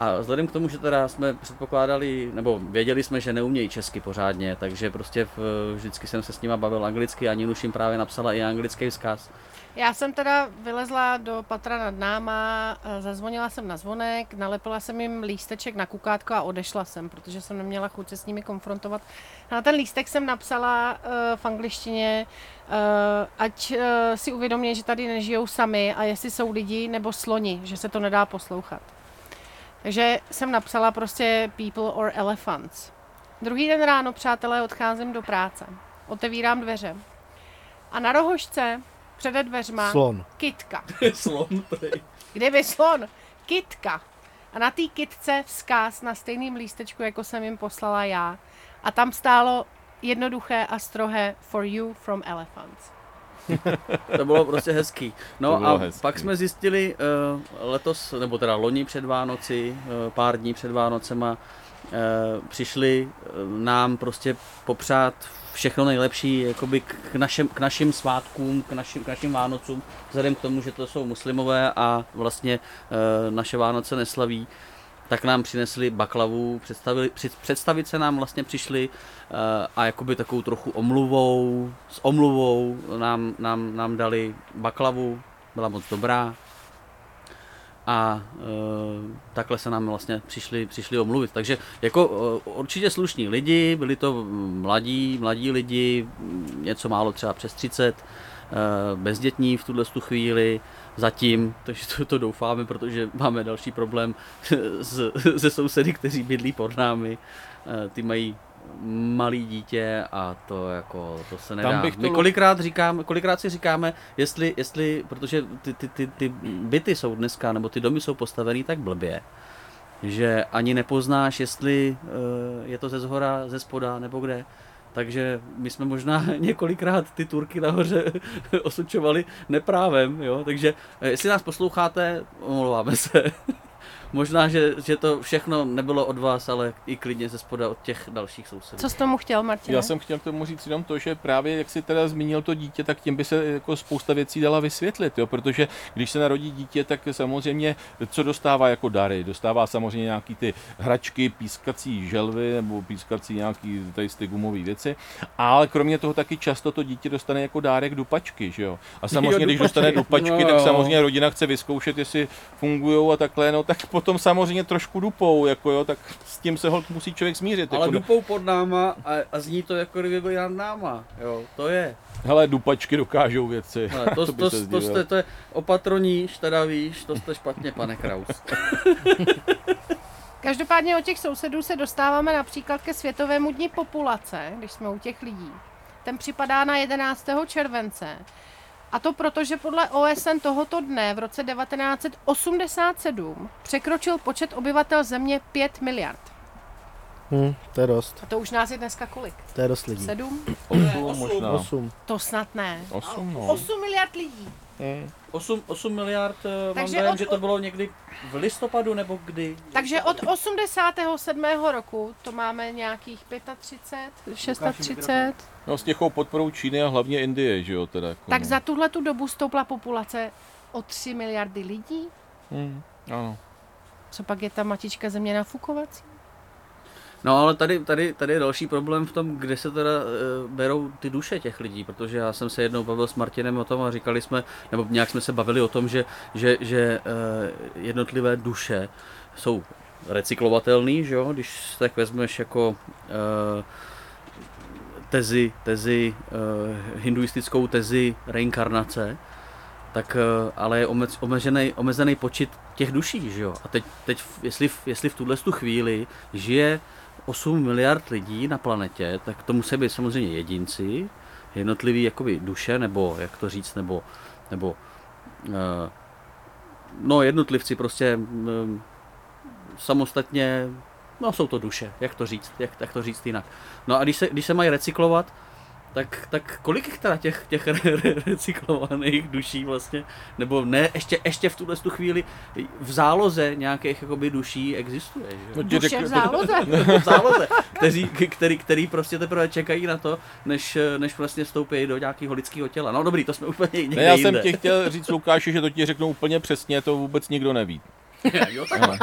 A vzhledem k tomu, že teda jsme předpokládali, nebo věděli jsme, že neumějí česky pořádně, takže prostě v, vždycky jsem se s nima bavil anglicky a Ninuš jim právě napsala i anglický vzkaz. Já jsem teda vylezla do patra nad náma, eh, zazvonila jsem na zvonek, nalepila jsem jim lísteček na kukátko a odešla jsem, protože jsem neměla chuť se s nimi konfrontovat. Na ten lístek jsem napsala uh, v angličtině, uh, ať uh, si uvědomí, že tady nežijou sami a jestli jsou lidi nebo sloni, že se to nedá poslouchat. Takže jsem napsala prostě people or elephants. Druhý den ráno, přátelé, odcházím do práce. Otevírám dveře. A na rohožce přede dveřma Slon. kitka. Slon, prej. Kdyby slon, kitka. A na té kitce vzkaz na stejným lístečku, jako jsem jim poslala já. A tam stálo jednoduché a strohé For you from elephants. To bylo prostě hezký. No a hezký. pak jsme zjistili uh, letos, nebo teda loni před Vánoci, uh, pár dní před Vánocema, uh, přišli uh, nám prostě popřát všechno nejlepší jakoby k, našem, k našim svátkům, k našim, k našim Vánocům, vzhledem k tomu, že to jsou muslimové a vlastně uh, naše Vánoce neslaví tak nám přinesli baklavu, představili, před, představit se nám vlastně přišli uh, a jakoby takovou trochu omluvou, s omluvou nám, nám, nám dali baklavu, byla moc dobrá. A uh, takhle se nám vlastně přišli, přišli omluvit. Takže jako uh, určitě slušní lidi, byli to mladí, mladí lidi, něco málo třeba přes 30, uh, bezdětní v tuhle tu chvíli, zatím, takže to, to doufáme, protože máme další problém s, se sousedy, kteří bydlí pod námi. Eh, Ty mají malý dítě a to jako, to se nedá. bych to- My kolikrát říkáme, kolikrát si říkáme, jestli, jestli protože ty, ty, ty, ty byty jsou dneska, nebo ty domy jsou postavený tak blbě, že ani nepoznáš, jestli eh, je to ze zhora, ze spoda nebo kde. Takže my jsme možná několikrát ty Turky nahoře osočovali neprávem, jo. Takže eh, jestli nás posloucháte, omlouváme se. možná, že, že to všechno nebylo od vás, ale i klidně ze spoda od těch dalších sousedů. Co jsi tomu chtěl, Martin? Já jsem chtěl k tomu říct jenom to, že právě jak si teda zmínil to dítě, tak tím by se jako spousta věcí dala vysvětlit, jo? protože když se narodí dítě, tak samozřejmě co dostává jako dary? Dostává samozřejmě nějaký ty hračky, pískací želvy nebo pískací nějaký tady ty gumové věci, ale kromě toho taky často to dítě dostane jako dárek dupačky, že jo? A samozřejmě, Jo, když dupačky. dostane dupačky, No tak samozřejmě rodina chce vyzkoušet, jestli fungují a takhle, no tak potom potom samozřejmě trošku dupou, jako jo, tak s tím se holt musí člověk smířit. Ale jako, dupou pod náma a, a zní to jako kdyby byli nad náma, jo, to je. Hele, dupačky dokážou věci. Ale to, to, to, to, zdivil. jste, to je opatroníš, teda víš, to jste špatně, pane Kraus. Každopádně od těch sousedů se dostáváme například ke Světovému dni populace, když jsme u těch lidí. Ten připadá na 11. července. A to proto, že podle OSN tohoto dne v roce 1987 překročil počet obyvatel země 5 miliard. Hm, to je dost. A to už nás je dneska kolik? To je dost lidí. 7? Osm možná. Osm. To snad ne. Osm, no. 8 miliard lidí. 8, 8 miliard, eh, mám Takže dojem, od- že to bylo někdy v listopadu nebo kdy. Takže od 87. roku to máme nějakých 35, 36. No s těchou podporou Číny a hlavně Indie, že jo, teda. Jako, Tak no. za tuhle tu dobu stoupla populace o 3 miliardy lidí. Hmm, ano. Co pak je ta matička země nafukovací? No ale tady, tady, tady je další problém v tom, kde se teda e, berou ty duše těch lidí, protože já jsem se jednou bavil s Martinem o tom a říkali jsme, nebo nějak jsme se bavili o tom, že, že, že e, jednotlivé duše jsou recyklovatelný, že jo, když tak vezmeš jako e, tezi, tezi e, hinduistickou tezi reinkarnace, tak ale je omez, omezený, omezený počet těch duší, že jo. A teď, teď jestli, jestli v tuhle tu chvíli žije 8 miliard lidí na planetě, tak to musí být samozřejmě jedinci, jednotlivý jakoby duše, nebo jak to říct, nebo, nebo eh, no jednotlivci prostě mm, samostatně, no jsou to duše, jak to říct, jak, jak to říct jinak. No a když se, když se mají recyklovat, tak, tak kolik je teda těch, těch re- re- recyklovaných duší vlastně, nebo ne, ještě, ještě v tuhle tu chvíli v záloze nějakých jakoby duší existuje, že? jo? No, Duše řekl- v záloze. v záloze, kteří, který, který prostě teprve čekají na to, než, než vlastně vstoupí do nějakého lidského těla. No dobrý, to jsme úplně někde Ne, já jsem jinde. ti chtěl říct, Lukáši, že to ti řeknu úplně přesně, to vůbec nikdo neví. jo, takhle.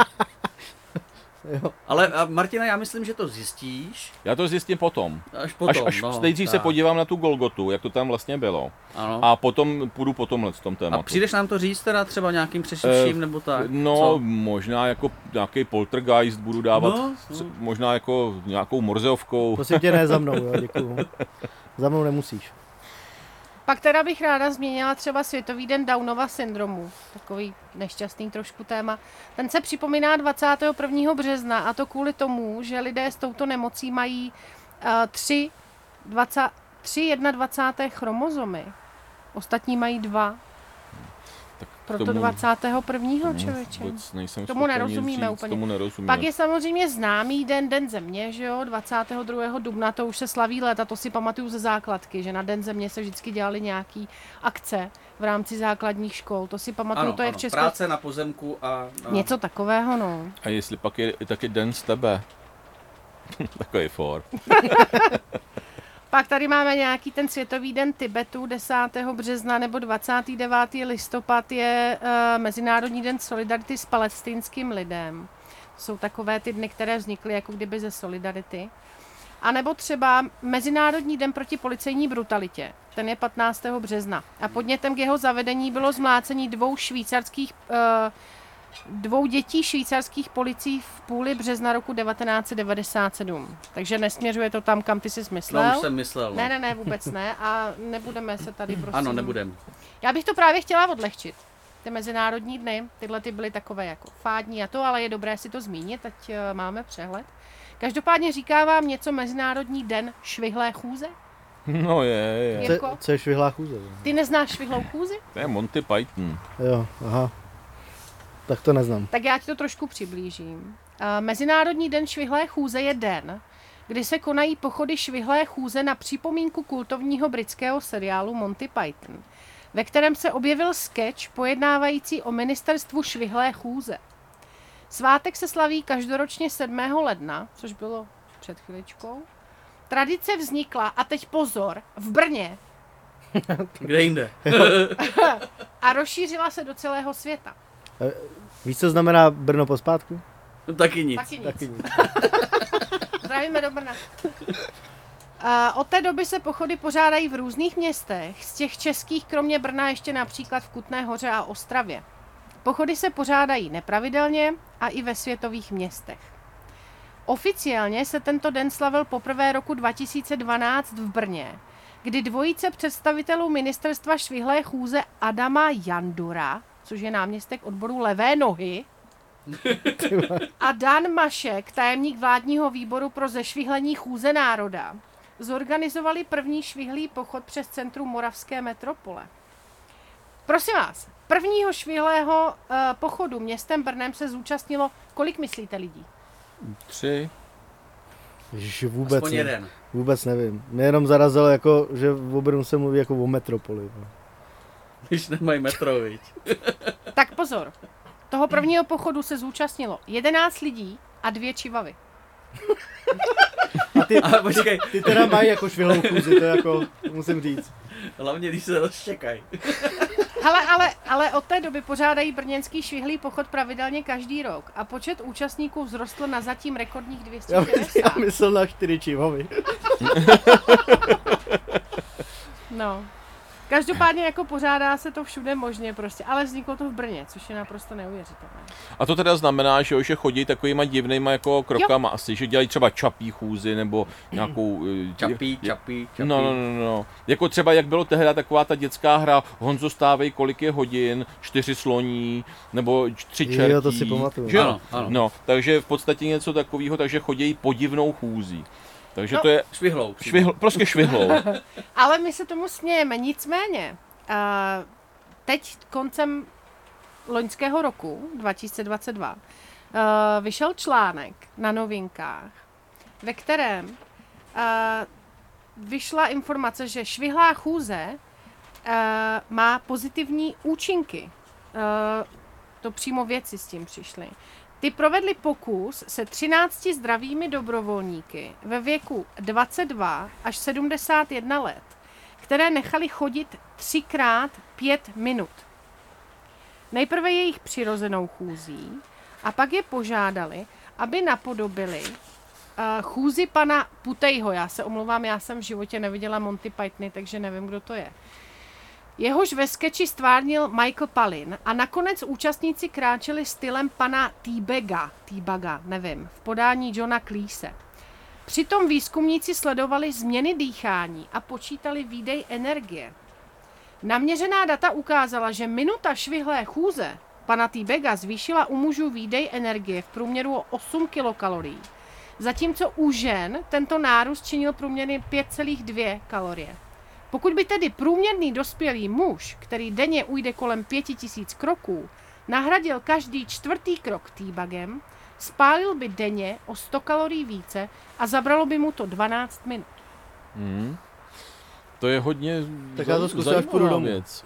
Jo. Ale a Martina, já myslím, že to zjistíš Já to zjistím potom. až potom. až až no, nejdřív se podívám na tu Golgotu, jak to tam vlastně bylo. Ano. A potom půjdu po tomhle tom tématu. a přijdeš nám to říct teda třeba nějakým přešivším, Eh, nebo tak? No, Co? možná jako nějaký poltergeist budu dávat, No, no. možná jako nějakou morzeovkou. Prosím tě, ne za mnou, jo, děkuju. Za mnou nemusíš. Pak teda bych ráda změnila třeba Světový den Downova syndromu. Takový nešťastný trošku téma. Ten se připomíná 21. března a to kvůli tomu, že lidé s touto nemocí mají uh, 3, 20, 3 21. chromozomy. Ostatní mají dva. Tak Proto tomu- 21. člověče. Nejsem Tomu nerozumíme říct, úplně. Tomu nerozumíme. Pak je samozřejmě známý den Den země, že jo, 22. dubna, to už se slaví let a to si pamatuju ze základky, že na Den země se vždycky dělali nějaký akce v rámci základních škol, to si pamatuju, ano, to je ano. v Česku. Práce na pozemku a... a... Něco takového, no. A jestli pak je taky den z tebe. Takový for. Pak tady máme nějaký ten Světový den Tibetu 10. března nebo 29. listopad je uh, Mezinárodní den solidarity s palestinským lidem. Jsou takové ty dny, které vznikly jako kdyby ze solidarity. A nebo třeba Mezinárodní den proti policejní brutalitě. Ten je 15. března. A podnětem k jeho zavedení bylo zmlácení dvou švýcarských uh, dvou dětí švýcarských policií v půli března roku 1997. Takže nesměřuje to tam, kam ty jsi myslel. No, už jsem myslel. No. Ne, ne, ne, vůbec ne. A nebudeme se tady prostě... Ano, nebudem. Já bych to právě chtěla odlehčit. Ty mezinárodní dny, tyhle ty byly takové jako fádní a to, ale je dobré si to zmínit, ať eh, máme přehled. Každopádně říká vám něco Mezinárodní den švihlé chůze? No je, je. Co, co je švihlá chůze? Ty neznáš švihlou chůzi? To je Monty Python. Jo, aha. Tak to neznám. Tak já ti to trošku přiblížím. Eh, Mezinárodní den švihlé chůze je den, kdy se konají pochody švihlé chůze na připomínku kultovního britského seriálu Monty Python, ve kterém se objevil sketch pojednávající o ministerstvu švihlé chůze. Svátek se slaví každoročně 7. ledna, což bylo před chviličkou. Tradice vznikla, a teď pozor, v Brně Kde jinde? a rozšířila se do celého světa. Víš, co znamená Brno pospátku? Taky nic. Taky nic. Taky nic. Zdravíme do Brna. A od té doby se pochody pořádají v různých městech. Z těch českých, kromě Brna, ještě například v Kutné hoře a Ostravě. Pochody se pořádají nepravidelně a i ve světových městech. Oficiálně se tento den slavil poprvé roku 2012 v Brně, kdy dvojice představitelů ministerstva švihlé chůze Adama Jandura, což je náměstek odboru levé nohy, a Dan Mašek, tajemník vládního výboru pro zešvihlení chůze národa, zorganizovali první švihlý pochod přes centrum Moravské metropole. Prosím vás, prvního švihlého uh, pochodu městem Brnem se zúčastnilo, kolik myslíte lidí? Tři. Ježiši, vůbec, Aspoň ne, jeden. vůbec nevím. Mě jenom zarazilo, jako, že v Obrnu se mluví jako o metropoli. No. Když nemají metro, viď? Tak pozor, toho prvního pochodu se zúčastnilo 11 lidí a dvě čivavy. A ty, Ale počkej, ty teda mají jako švihlou chůzi, to jako musím říct. hlavně když se rozštěkají. Hele, ale, ale od té doby pořádají brněnský švihlý pochod pravidelně každý rok a počet účastníků vzrostl na zatím rekordních Já, my- 260. já myslel na čtyři čivavy. No. Každopádně jako pořádá se to všude možně prostě, ale vzniklo to v Brně, což je naprosto neuvěřitelné. A to teda znamená, že, jo, že chodí takovýma divnýma jako krokama jo. asi, že dělají třeba čapí chůzi nebo nějakou... eh, Čapí, čapí, čapí. No, no, no, no. Jako třeba, jak bylo tehdy taková ta dětská hra Honzo stávej, kolik je hodin, čtyři sloní, nebo tři Jo, čertí. to si pamatuju. Že jo? Ano, ano. No, takže v podstatě něco takového, takže chodí podivnou chůzí. Takže No. to je Švihlou. švihl, prostě švihlou. Ale my se tomu smějeme, nicméně, uh, teď koncem loňského roku, 2022, uh, vyšel článek na novinkách, ve kterém uh, vyšla informace, že švihlá chůze uh, má pozitivní účinky. Uh, to přímo věci s tím přišly. Ty provedli pokus se 13 zdravými dobrovolníky ve věku 22 až 71 let, které nechali chodit třikrát pět minut. Nejprve jejich přirozenou chůzí a pak je požádali, aby napodobili uh, chůzi pana Putejho. Já se omlouvám, já jsem v životě neviděla Monty Pythony, takže nevím, kdo to je. Jehož ve skeči stvárnil Michael Palin a nakonec účastníci kráčeli stylem pana T-Baga, T-Baga, nevím, v podání Johna Cleese. Přitom výzkumníci sledovali změny dýchání a počítali výdej energie. Naměřená data ukázala, že minuta švihlé chůze pana T-Baga zvýšila u mužů výdej energie v průměru o 8 kilokalorií, zatímco u žen tento nárůst činil průměrně 5,2 kalorie. Pokud by tedy průměrný dospělý muž, který denně ujde kolem 5000 kroků, nahradil každý čtvrtý krok týbagem, spálil by denně o 100 kalorií více a zabralo by mu to 12 minut. Hmm. To je hodně Tak já to zkusím, až půjdu domů. věc.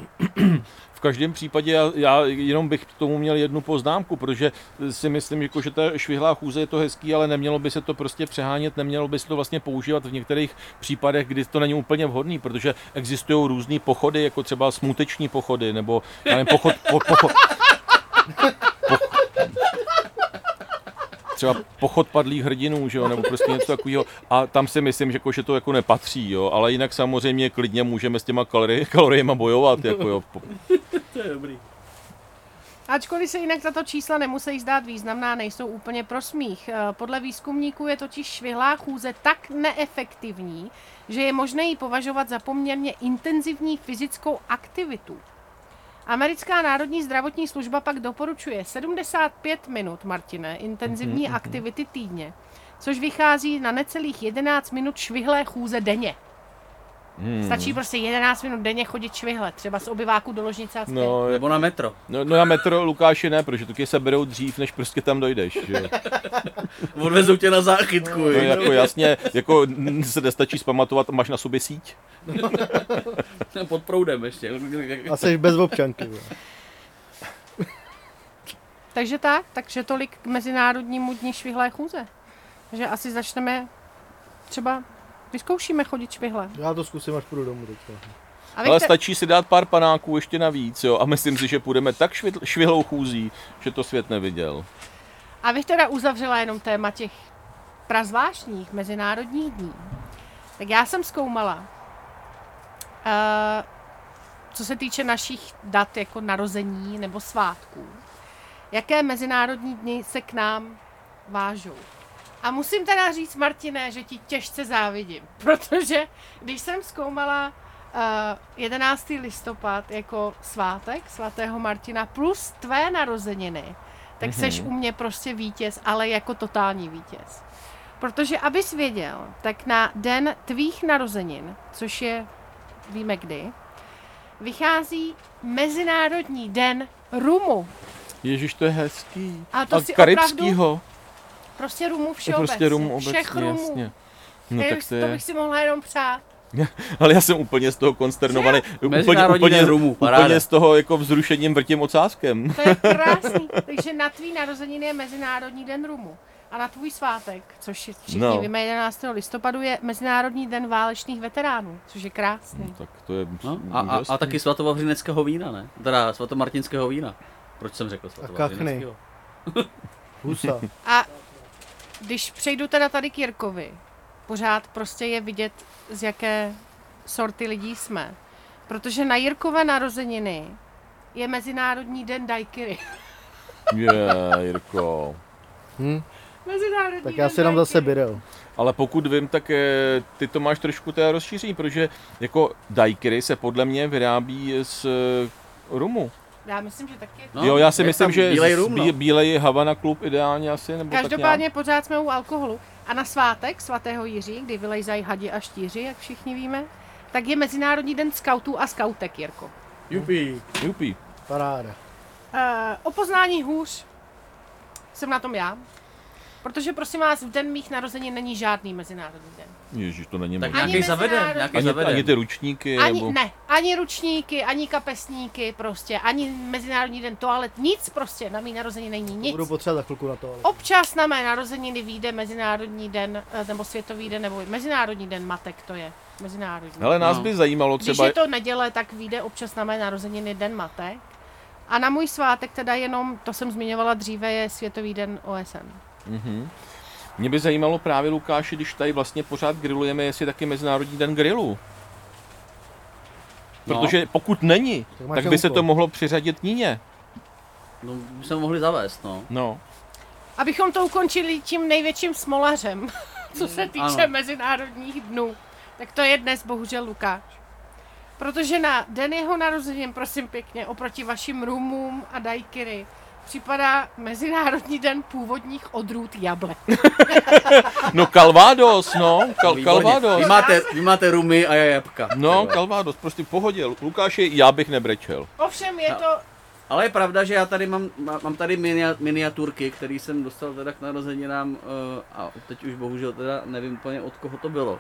V každém případě já, já jenom bych k tomu měl jednu poznámku, protože si myslím, jako, že ta švihlá chůze je to hezký, ale nemělo by se to prostě přehánět, nemělo by se to vlastně používat v některých případech, kdy to není úplně vhodný, protože existují různé pochody, jako třeba smuteční pochody, nebo já nevím, pochod, po, pochod, třeba pochod padlých hrdinů, že jo, nebo prostě něco takového. A tam si myslím, že, jako, že to jako nepatří, jo. Ale jinak samozřejmě klidně můžeme s těma kalorie, kaloriemi bojovat, jako jo. To je dobrý. Ačkoliv se jinak tato čísla nemusí zdát významná, nejsou úplně pro smích. Eh, Podle výzkumníků je totiž švihlá chůze tak neefektivní, že je možné ji považovat za poměrně intenzivní fyzickou aktivitu. Americká národní zdravotní služba pak doporučuje 75 minut, Martine, intenzivní aktivity týdně, což vychází na necelých 11 minut švihlé chůze denně. Hmm. Stačí prostě 11 minut denně chodit švihle, třeba z obyváku do ložnice a zpět. No, Nebo na metro. no, no, já metro Lukáši ne, protože taky se berou dřív, než prostě tam dojdeš, že jo. Odvezou tě na záchytku. No, jo. jako jasně, jako se nestačí zpamatovat, máš na sobě síť. Pod proudem ještě. A jsi bez občanky. jo. Takže tak, takže tolik k Mezinárodnímu dní švihlé chůze. Takže asi začneme třeba vyzkoušíme chodit švihle. Já to zkusím, až půjdu domů teďka. A vy Ale chce- stačí si dát pár panáků ještě navíc, jo. A myslím si, že půjdeme tak švitl- švihlou chůzí, že to svět neviděl. Abych teda uzavřela jenom téma těch prazvláštních mezinárodních dní, tak já jsem zkoumala, uh, co se týče našich dat jako narození nebo svátků, jaké mezinárodní dny se k nám vážou. A musím teda říct, Martine, že ti těžce závidím, protože když jsem zkoumala uh, 11. listopad jako svátek svatého Martina plus tvé narozeniny, tak mm-hmm. seš u mě prostě vítěz, ale jako totální vítěz. Protože abys věděl, tak na den tvých narozenin, což je, víme kdy, vychází Mezinárodní den rumu. Ježíš, to je hezký. A to A si karibskýho. Prostě rumu To všeobecně. prostě rum obecně, Všech rumů. jasně. No tak to, to je... bych si mohla jenom přát. Ale já jsem úplně z toho konsternovaný. Úplně, úplně, den rumu, paráda. úplně z toho jako vzrušením vrtím ocáskem. To je krásný. Takže na tvý narozeniny je Mezinárodní den rumu. A na tvůj svátek, což je všichni No. no. víme 11. listopadu, je Mezinárodní den válečných veteránů, což je krásný. Tak to je No, a, a, a taky svatovavřineckého vína, ne? Teda svatomartinského vína. Proč jsem řekl svatovavřineckého? Husa. A když přejdu teda tady k Jirkovi, pořád prostě je vidět, z jaké sorty lidí jsme. Protože na Jirkové narozeniny je Mezinárodní den daiquiri. Je, Jirko. Hm? Mezinárodní Tak já si dám zase birel. Ale pokud vím, tak eh, ty to máš trošku teda rozšíření, protože jako daiquiri se podle mě vyrábí z eh, rumu. Já myslím, že taky. No, jo, já si je myslím, že bílej rum, no. bí- bílej Havana Club ideálně asi, nebo Každopádně pořád jsme u alkoholu. A na svátek svatého Jiří, kdy vylejzají hadi a štíři, jak všichni víme, tak je Mezinárodní den skautů a skautek, Jirko. Jupi. tak nějak. Jupí. Paráda. Uh, o poznání hůř jsem na tom já. Protože prosím vás, v den mých narozenin není žádný mezinárodní den. Ježíš, to není Tak možné. Ani nějaký zaveden, mezinárodní- nějaký Ani, zaveden. ani ty ručníky, Ani, nebo... ne, ani ručníky, ani kapesníky prostě, ani mezinárodní den toalet, nic prostě na mý narozeniny není, nic. Budu potřebovat za chvilku na to. Ale... Občas na mé narozeniny vyjde mezinárodní den, eh, nebo světový den, nebo mezinárodní den matek to je. Mezinárodní. Hele, nás No. by zajímalo Když třeba... je to neděle, tak vyjde občas na mé narozeniny den matek. A na můj svátek teda jenom, to jsem zmiňovala dříve, je Světový den OSN. Mhm. Mě by zajímalo právě, Lukáši, když tady vlastně pořád grillujeme, jestli je taky Mezinárodní den grilu. No. Protože pokud není, Tak tak, by se to mohlo přiřadit Níně. No, by se mohli zavést, no. No. Abychom to ukončili tím největším smolařem, co se týče ano. mezinárodních dnů, tak to je dnes bohužel Lukáš. Protože na den jeho narozenin, prosím pěkně, oproti vašim rumům a daiquiri, připadá Mezinárodní den původních odrůd jablek. No Calvados, no. Kal-. Calvados. Vy máte, vy máte rumy a já jabka. No. Calvados, prostě v pohodě. Lukáši, já bych nebrečel. Ovšem je No. to Ale je pravda, že já tady mám, má- mám tady minia, miniaturky, které jsem dostal teda k narozeninám uh, a teď už bohužel teda nevím úplně od koho to bylo.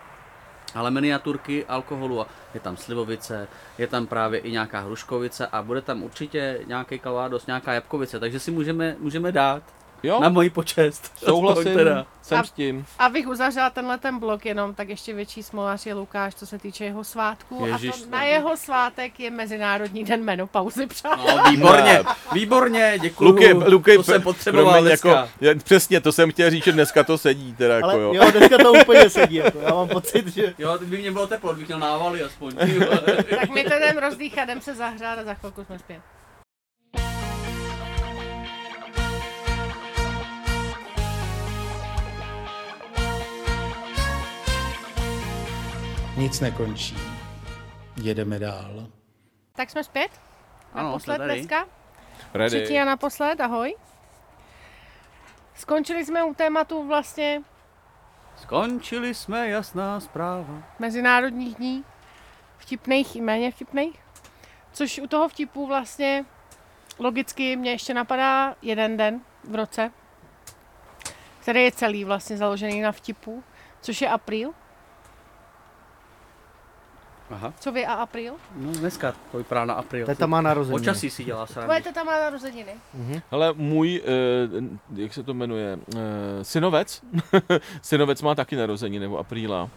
Ale miniaturky alkoholu a je tam slivovice, je tam právě i nějaká hruškovice a bude tam určitě nějaký kalvádos, nějaká jabkovice, takže si můžeme, můžeme dát Jo, na moji počest. Souhlasím, Teda. jsem A- s tím. Abych uzavřela tenhle ten blok jenom, tak ještě větší smolař je Lukáš, co se týče jeho svátku. Ježiš, a to na jeho svátek je Mezinárodní den menopauzy, přátelé. No, výborně, výborně, děkuji. Luky, Luky, to jsem potřeboval promiň, dneska. jako, přesně, to jsem chtěl říct, že dneska to sedí, teda jako Ale jo. jo, dneska to úplně sedí. Jako. Já mám pocit, že... Jo, teď by mě bylo teplo, bych měl návaly aspoň. Tak my to jdem rozdýchat, jdem se zahrát a za chvilku jsme zpět. Nic nekončí. Jedeme dál. Tak jsme zpět? Ano, Naposled jsme dneska? Ready. Třetí a naposled, ahoj. Skončili jsme u tématu vlastně Skončili jsme, jasná zpráva. Mezinárodních dní. Vtipných i méně vtipných. Což u toho vtipu vlastně logicky mě ještě napadá jeden den v roce, který je celý vlastně založený na vtipu, což je apríl. Aha. Co vy a apríl? No dneska to vypadá na apríl. Teta má narozeniny. Počasí si dělá Tvoje srandu. teta má narozeniny. Ale můj, eh, jak se to jmenuje, eh, synovec, synovec má taky narození nebo apríla.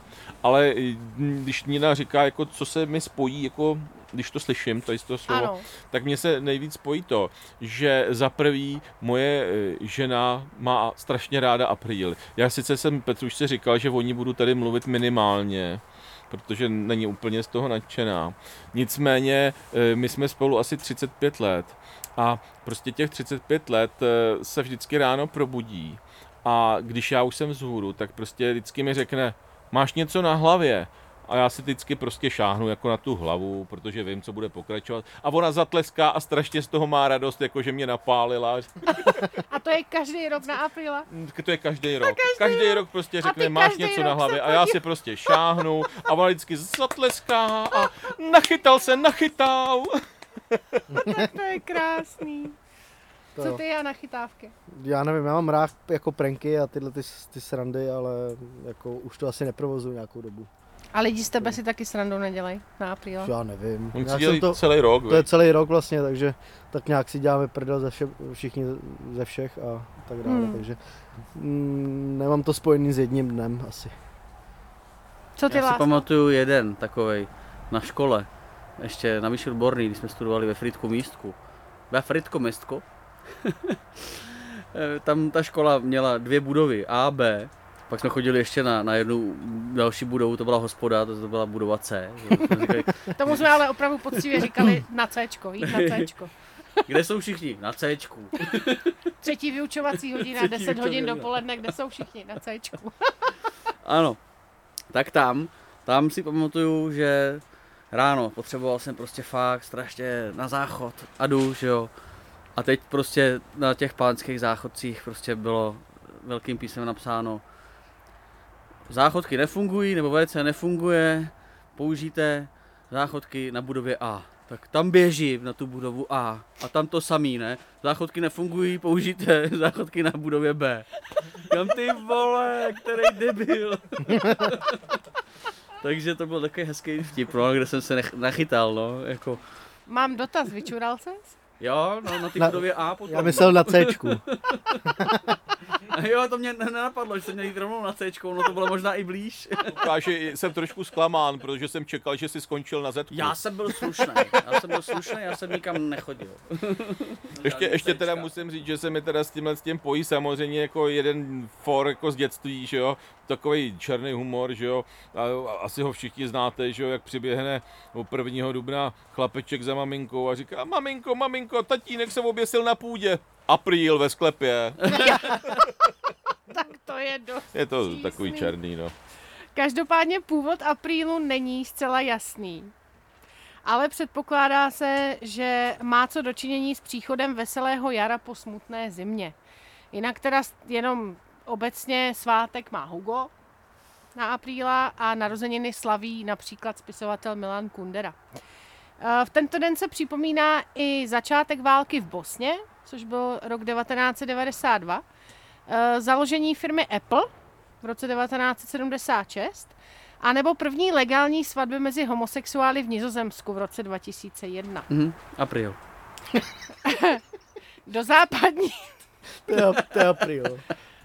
Ale eh, když Nina říká, jako, co se mi spojí, jako, když to slyším, to je to slovo, Ano. tak mně se nejvíc spojí to, že za prvý moje eh, žena má strašně ráda apríl. Já sice jsem Petrušce říkal, že o ní budu tady mluvit minimálně, protože není úplně z toho nadšená. Nicméně eh, my jsme spolu asi 35 let a prostě těch 35 let eh, se vždycky ráno probudí a když já už jsem vzhůru, tak prostě vždycky mi řekne, máš něco na hlavě? A já si vždycky prostě šáhnu jako na tu hlavu, protože vím, co bude pokračovat. A ona zatleská a strašně z toho má radost, jako že mě napálila. A to je každý rok na apríla. To je každý rok. Každý, každý rok. rok prostě řekne, máš něco na hlavě. A já si prostě šáhnu a ona vždycky zatleská a nachytal se, nachytal. To je krásný. To Co ty a na chytávky? Já nevím, já mám rád jako pranky a tyhle ty, ty srandy, ale jako už to asi neprovozuju nějakou dobu. A lidi z tebe si taky srandu nedělej na apríla. Já nevím. On si dělají jsem to, celý rok. to je celý rok vlastně, takže tak nějak si děláme prdel ze vše, všichni ze všech a tak dále, Hmm. takže mm, nemám to spojený s jedním dnem asi. Co ty Já si Lásko? pamatuju jeden takovej na škole, ještě na Vyšší odborný, když jsme studovali ve Fritku místku. Ve Fritku místku. Eh, Tam ta škola měla dvě budovy, A a B. Pak jsme chodili ještě na, na jednu další budovu, to byla hospoda, to, to byla budova C. že jsme říkali, Tomu jsme ale opravdu poctivě říkali na Cčko, víš, na Cčko. Kde jsou všichni? Na Cčku. Třetí vyučovací hodina, Třetí 10 vyučovací hodin hodina. dopoledne, kde jsou všichni na Cčku. Ano, tak tam, tam si pamatuju, že ráno potřeboval jsem prostě fakt strašně na záchod a jdu, že jo. A teď prostě na těch pánských záchodcích prostě bylo velkým písmem napsáno záchodky nefungují, nebo WC nefunguje, použijte záchodky na budově A. Tak tam běžím na tu budovu A a tam to samý, ne? Záchodky nefungují, použijte záchodky na budově B. Kam ty vole, který debil. Takže to byl takový hezký vtip, no, kde jsem se nech, nachytal, no, jako, Mám dotaz, vyčural ses? jo, no, na ty Na- budově A potom. Já myslel na Cčku. Jo, to mě ne- nenapadlo, že jsem měl jít rovnou na C, no to bylo možná i blíž. Lukáši, jsem trošku zklamán, protože jsem čekal, že jsi skončil na Zetku. Já jsem byl slušný, já jsem byl slušný, já jsem nikam nechodil. Ještě, ještě teda musím říct, že se mi teda s tímhle s tím pojí samozřejmě jako jeden for jako z dětství, že jo, takový černý humor, že jo, a, a asi ho všichni znáte, že jo, jak přiběhne o 1. dubna chlapeček za maminkou a říká, maminko, maminko, tatínek se oběsil na půdě. Apríl ve sklepě. Tak to je dost Je to přísný. takový černý, no. Každopádně původ aprílu není zcela jasný. Ale předpokládá se, že má co dočinění s příchodem veselého jara po smutné zimě. Jinak teda jenom obecně svátek má Hugo na apríla a narozeniny slaví například spisovatel Milan Kundera. Eh, V tento den se připomíná i začátek války v Bosně, což byl rok 1992, eh, založení firmy Apple v roce 1976, a nebo první legální svatby mezi homosexuály v Nizozemsku v roce 2001. Mhm, apríl. Do západní, To je, to je apríl.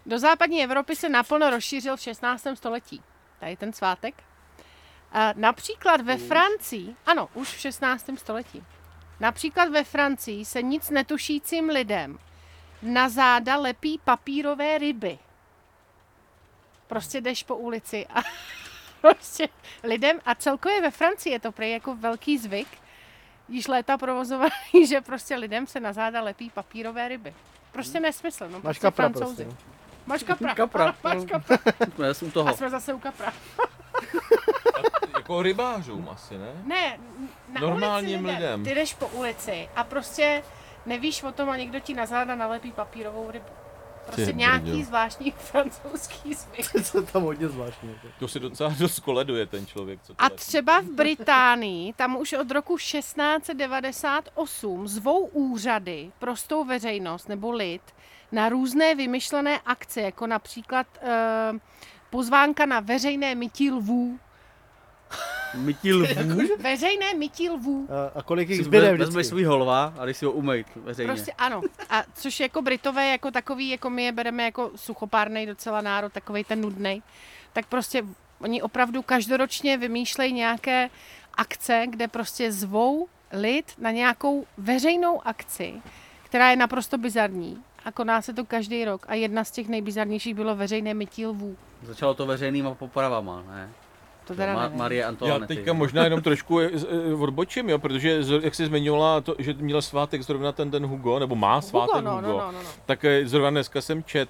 do západní Evropy se naplno rozšířil v 16. století. Tady ten svátek. A například ve Francii, ano, už v 16. století. Například ve Francii se nic netušícím lidem na záda lepí papírové ryby. Prostě jdeš po ulici a prostě lidem, a celkově ve Francii je to prej jako velký zvyk, již léta provozovaný, že prostě lidem se na záda lepí papírové ryby. Prostě nesmysl, no Máš prostě kapra Francouzi. prostě. Máš kapra. Kapra. Máš kapra. Jsme u A toho. jsme zase u kapra. Jako rybářům asi, ne? Ne, na Normálním ulici lidem. Ty jdeš po ulici a prostě nevíš o tom a někdo ti na záda nalepí papírovou rybu. Prostě Ty nějaký brďo. zvláštní francouzský zvyk. To je tam hodně zvláštní. jako. To si docela dost koleduje ten člověk, co to A třeba v Británii, tam už od roku 1698 zvou úřady prostou veřejnost nebo lid na různé vymyšlené akce, jako například eh, pozvánka na veřejné mytí lvů. Mytí lvů. Veřejné mytí lvů. A, a kolik jich zbyde vezmeš vždycky? svůj holva a když si ho umejt veřejně. Prostě ano. A což jako Britové jako takový, jako my je bereme jako suchopárnej docela národ, takový ten nudný, tak prostě oni opravdu každoročně vymýšlejí nějaké akce, kde prostě zvou lid na nějakou veřejnou akci, která je naprosto bizarní. A koná se to každý rok. A jedna z těch nejbizarnějších bylo veřejné mytí lvů. Začalo to veřejnýma popravama, ne? To teda Ma- nevím. Marie Já Antoinety. teďka možná jenom trošku eh, eh, odbočím, jo, protože jak jsi zmiňovala, to, že měl svátek zrovna ten den Hugo, nebo má svátek Hugo, Hugo, no, no, no, no, no. tak eh, zrovna dneska jsem čet,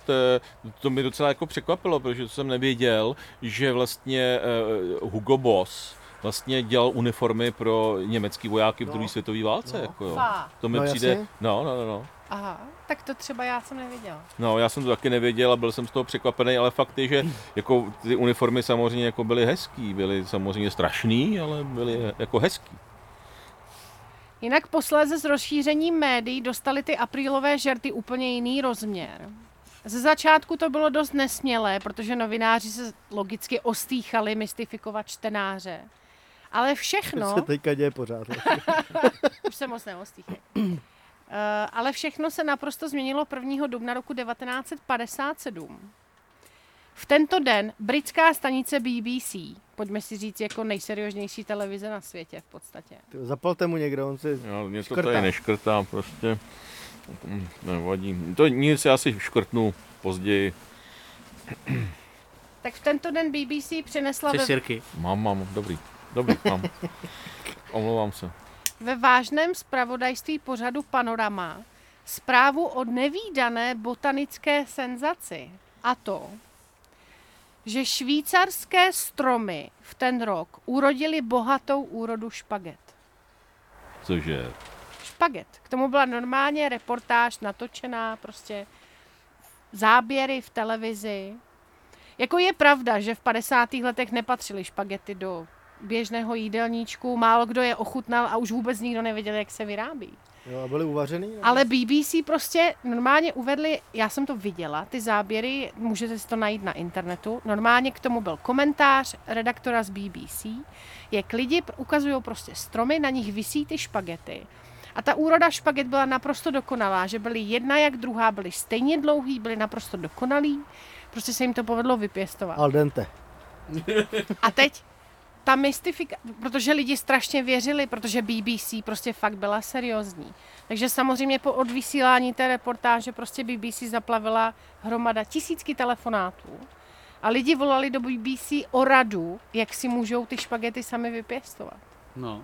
to mi docela jako překvapilo, protože to jsem nevěděl, že vlastně Hugo Boss vlastně dělal uniformy pro německý vojáky v druhé světové válce. No. Jako, jo. To mi No, přijde, jasně. no, no, no, no. Aha, tak to třeba já jsem nevěděla. No, já jsem to taky nevěděl a byl jsem z toho překvapený, ale fakt je, že jako ty uniformy samozřejmě jako byly hezký, byly samozřejmě strašný, ale byly jako hezký. Jinak posléze s rozšířením médií dostali ty aprílové žerty úplně jiný rozměr. Ze začátku to bylo dost nesmělé, protože novináři se logicky ostýchali mystifikovat čtenáře. Ale To všechno, se teďka děje pořád. už se moc neostýchají. Eh, ale všechno se naprosto změnilo 1. dubna roku 1957. V tento den britská stanice BBC, pojďme si říct jako nejserióznější televize na světě v podstatě, Zapalte mu někdo, on si... Jo, mě to Škrtá. tady neškrtá, prostě nevadí. To nic, já si škrtnu později. tak v tento den BBC přinesla Chceš ve, sirky? Mám, mám, dobrý, dobrý, mám. Omlouvám se. Ve vážném zpravodajství pořadu Panorama zprávu o nevýdané botanické senzaci. A to, že švýcarské stromy v ten rok urodily bohatou úrodu špaget. Cože? Špaget. K tomu byla normálně reportáž natočená, prostě záběry v televizi. Jako je pravda, že v 50. letech nepatřily špagety do běžného jídelníčku, málo kdo je ochutnal a už vůbec nikdo nevěděl, jak se vyrábí. Jo, a byli uvařený? nebo? Ale BBC prostě normálně uvedli, já jsem to viděla, ty záběry, můžete si to najít na internetu, normálně k tomu byl komentář redaktora z BBC, jak lidi ukazují prostě stromy, na nich visí ty špagety. A ta úroda špaget byla naprosto dokonalá, že byly jedna jak druhá, byly stejně dlouhý, byly naprosto dokonalý, prostě se jim to povedlo vypěstovat. Al dente. A teď ta mystifika, protože lidi strašně věřili, protože BBC prostě fakt byla seriózní. Takže samozřejmě po odvysílání té reportáže prostě BBC zaplavila hromada tisícky telefonátů. A lidi volali do BBC o radu, jak si můžou ty špagety sami vypěstovat. No,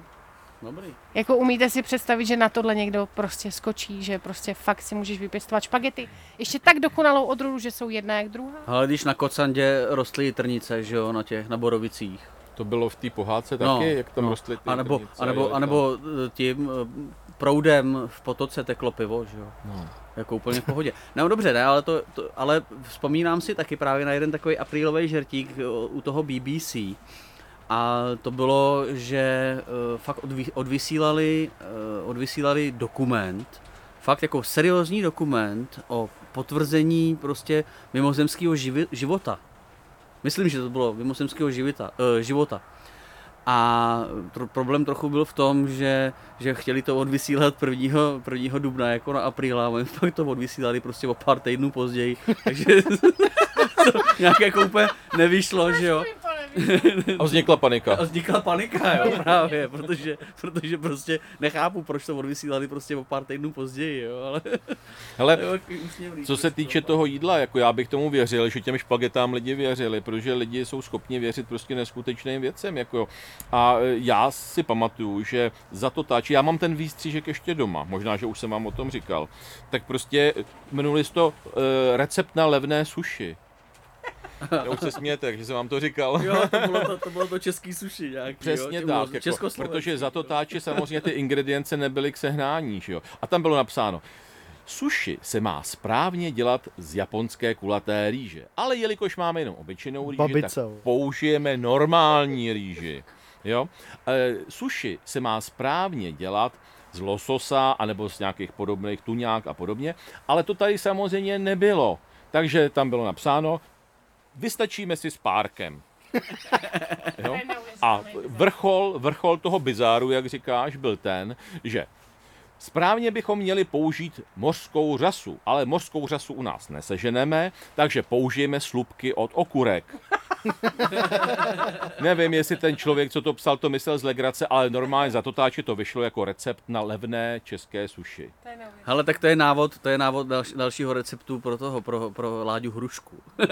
dobrý. Jako umíte si představit, že na tohle někdo prostě skočí, že prostě fakt si můžeš vypěstovat špagety. Ještě tak dokonalou odrůdu, že jsou jedna jak druhá. Ale když na Kocandě rostly trnice, že jo, na těch, na borovicích. To bylo v té pohádce taky, jak tam rostly ty No, A nebo, trnice, a nebo, jo, a nebo eh, tím eh, proudem v potoce teklo pivo, že jo. No. Jako úplně v pohodě. No dobře, ne, ale, to, to, ale vzpomínám si taky právě na jeden takový aprílový žertík eh, u toho BBC. A to bylo, že uh, fakt odvy, odvysílali, uh, odvysílali dokument, fakt jako seriózní dokument o potvrzení prostě mimozemského živi, života. Myslím, že to bylo mimozemského života. Uh, života. A tro, problém trochu byl v tom, že, že chtěli to odvysílat 1. 1. dubna jako na apríla, a oni pak to odvysílali prostě o pár týdnů později, takže to nějak jako úplně nevyšlo, že jo. A vznikla panika. A vznikla panika, jo, právě, protože, protože prostě nechápu, proč to odvysílali prostě o pár týdnů později, jo, ale... Hele, Co se prostě, týče no. toho jídla, jako já bych tomu věřil, že těm špagetám lidi věřili, protože lidi jsou schopni věřit prostě neskutečným věcem. Jako. A e, já si pamatuju, že za to táč, já mám ten výstřížek ještě doma, možná, že už jsem vám o tom říkal, tak prostě jmenuli to e, recept na levné suši. Já už se smějete, že jsem vám to říkal. Jo, to bylo to, to, bylo to český suši nějaký, Přesně jo, tak, jako, protože za to táče samozřejmě ty ingredience nebyly k sehnání. Že jo? A tam bylo napsáno, Sushi se má správně dělat z japonské kulaté rýže, ale jelikož máme jenom obyčejnou rýži, tak Babicou. použijeme normální rýži. Jo? E, sushi se má správně dělat z lososa anebo z nějakých podobných tuňák a podobně, ale to tady samozřejmě nebylo. Takže tam bylo napsáno, vystačíme si s párkem. Jo? A vrchol, vrchol toho bizáru, jak říkáš, byl ten, že správně bychom měli použít mořskou řasu, ale mořskou řasu u nás neseženeme, takže použijeme slupky od okurek. Nevím, jestli ten člověk, co to psal, to myslel z legrace, ale normálně za totáče to vyšlo jako recept na levné české suši. Hele, tak to je návod, to je návod další, dalšího receptu pro toho, pro, pro Láďu Hrušku.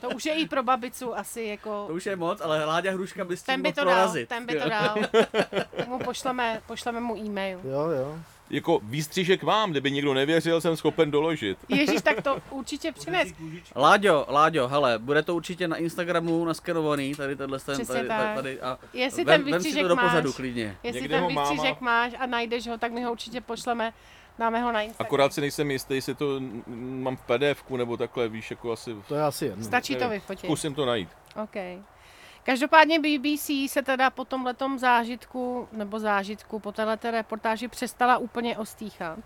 To už je i pro babicu asi jako... To už je moc, ale Láďa Hruška by s tím Ten by to dal, prorazit. ten by to dal. Mu pošleme, pošleme mu e-mail. Jo, jo. Jako výstřižek vám, kdyby někdo nevěřil, jsem schopen doložit. Ježíš, tak to určitě přines. Láďo, Láďo, hele, bude to určitě na Instagramu naskenovaný, tady tenhle ten, tady, tak. tady, a Jestli vem, ten vem si do máš. pořadu klidně. Jestli Někde ten mám výstřižek máš a najdeš ho, tak my ho určitě pošleme. Dáme ho na Instagram. Akorát si nejsem jistý, jestli to mám v pdf nebo takhle, víš, jako asi... To je asi jedno. Stačí to vyfotit. Zkusím to najít. OK. Každopádně BBC se teda po tomhletom zážitku, nebo zážitku, po této reportáži přestala úplně ostýchat.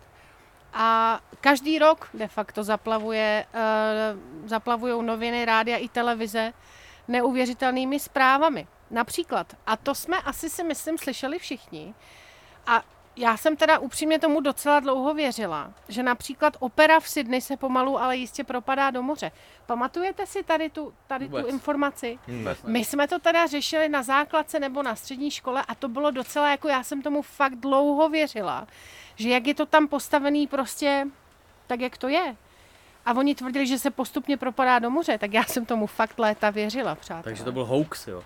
A každý rok de facto zaplavuje, uh, zaplavují noviny, rádia i televize neuvěřitelnými zprávami. Například, a to jsme asi si myslím slyšeli všichni, a já jsem teda upřímně tomu docela dlouho věřila, že například opera v Sydney se pomalu, ale jistě propadá do moře. Pamatujete si tady tu, tady tu informaci? Vůbec. My jsme to teda řešili na základce nebo na střední škole a to bylo docela jako, já jsem tomu fakt dlouho věřila, že jak je to tam postavený prostě tak, jak to je. A oni tvrdili, že se postupně propadá do moře, tak já jsem tomu fakt léta věřila, přátelé. Takže to byl hoax, jo.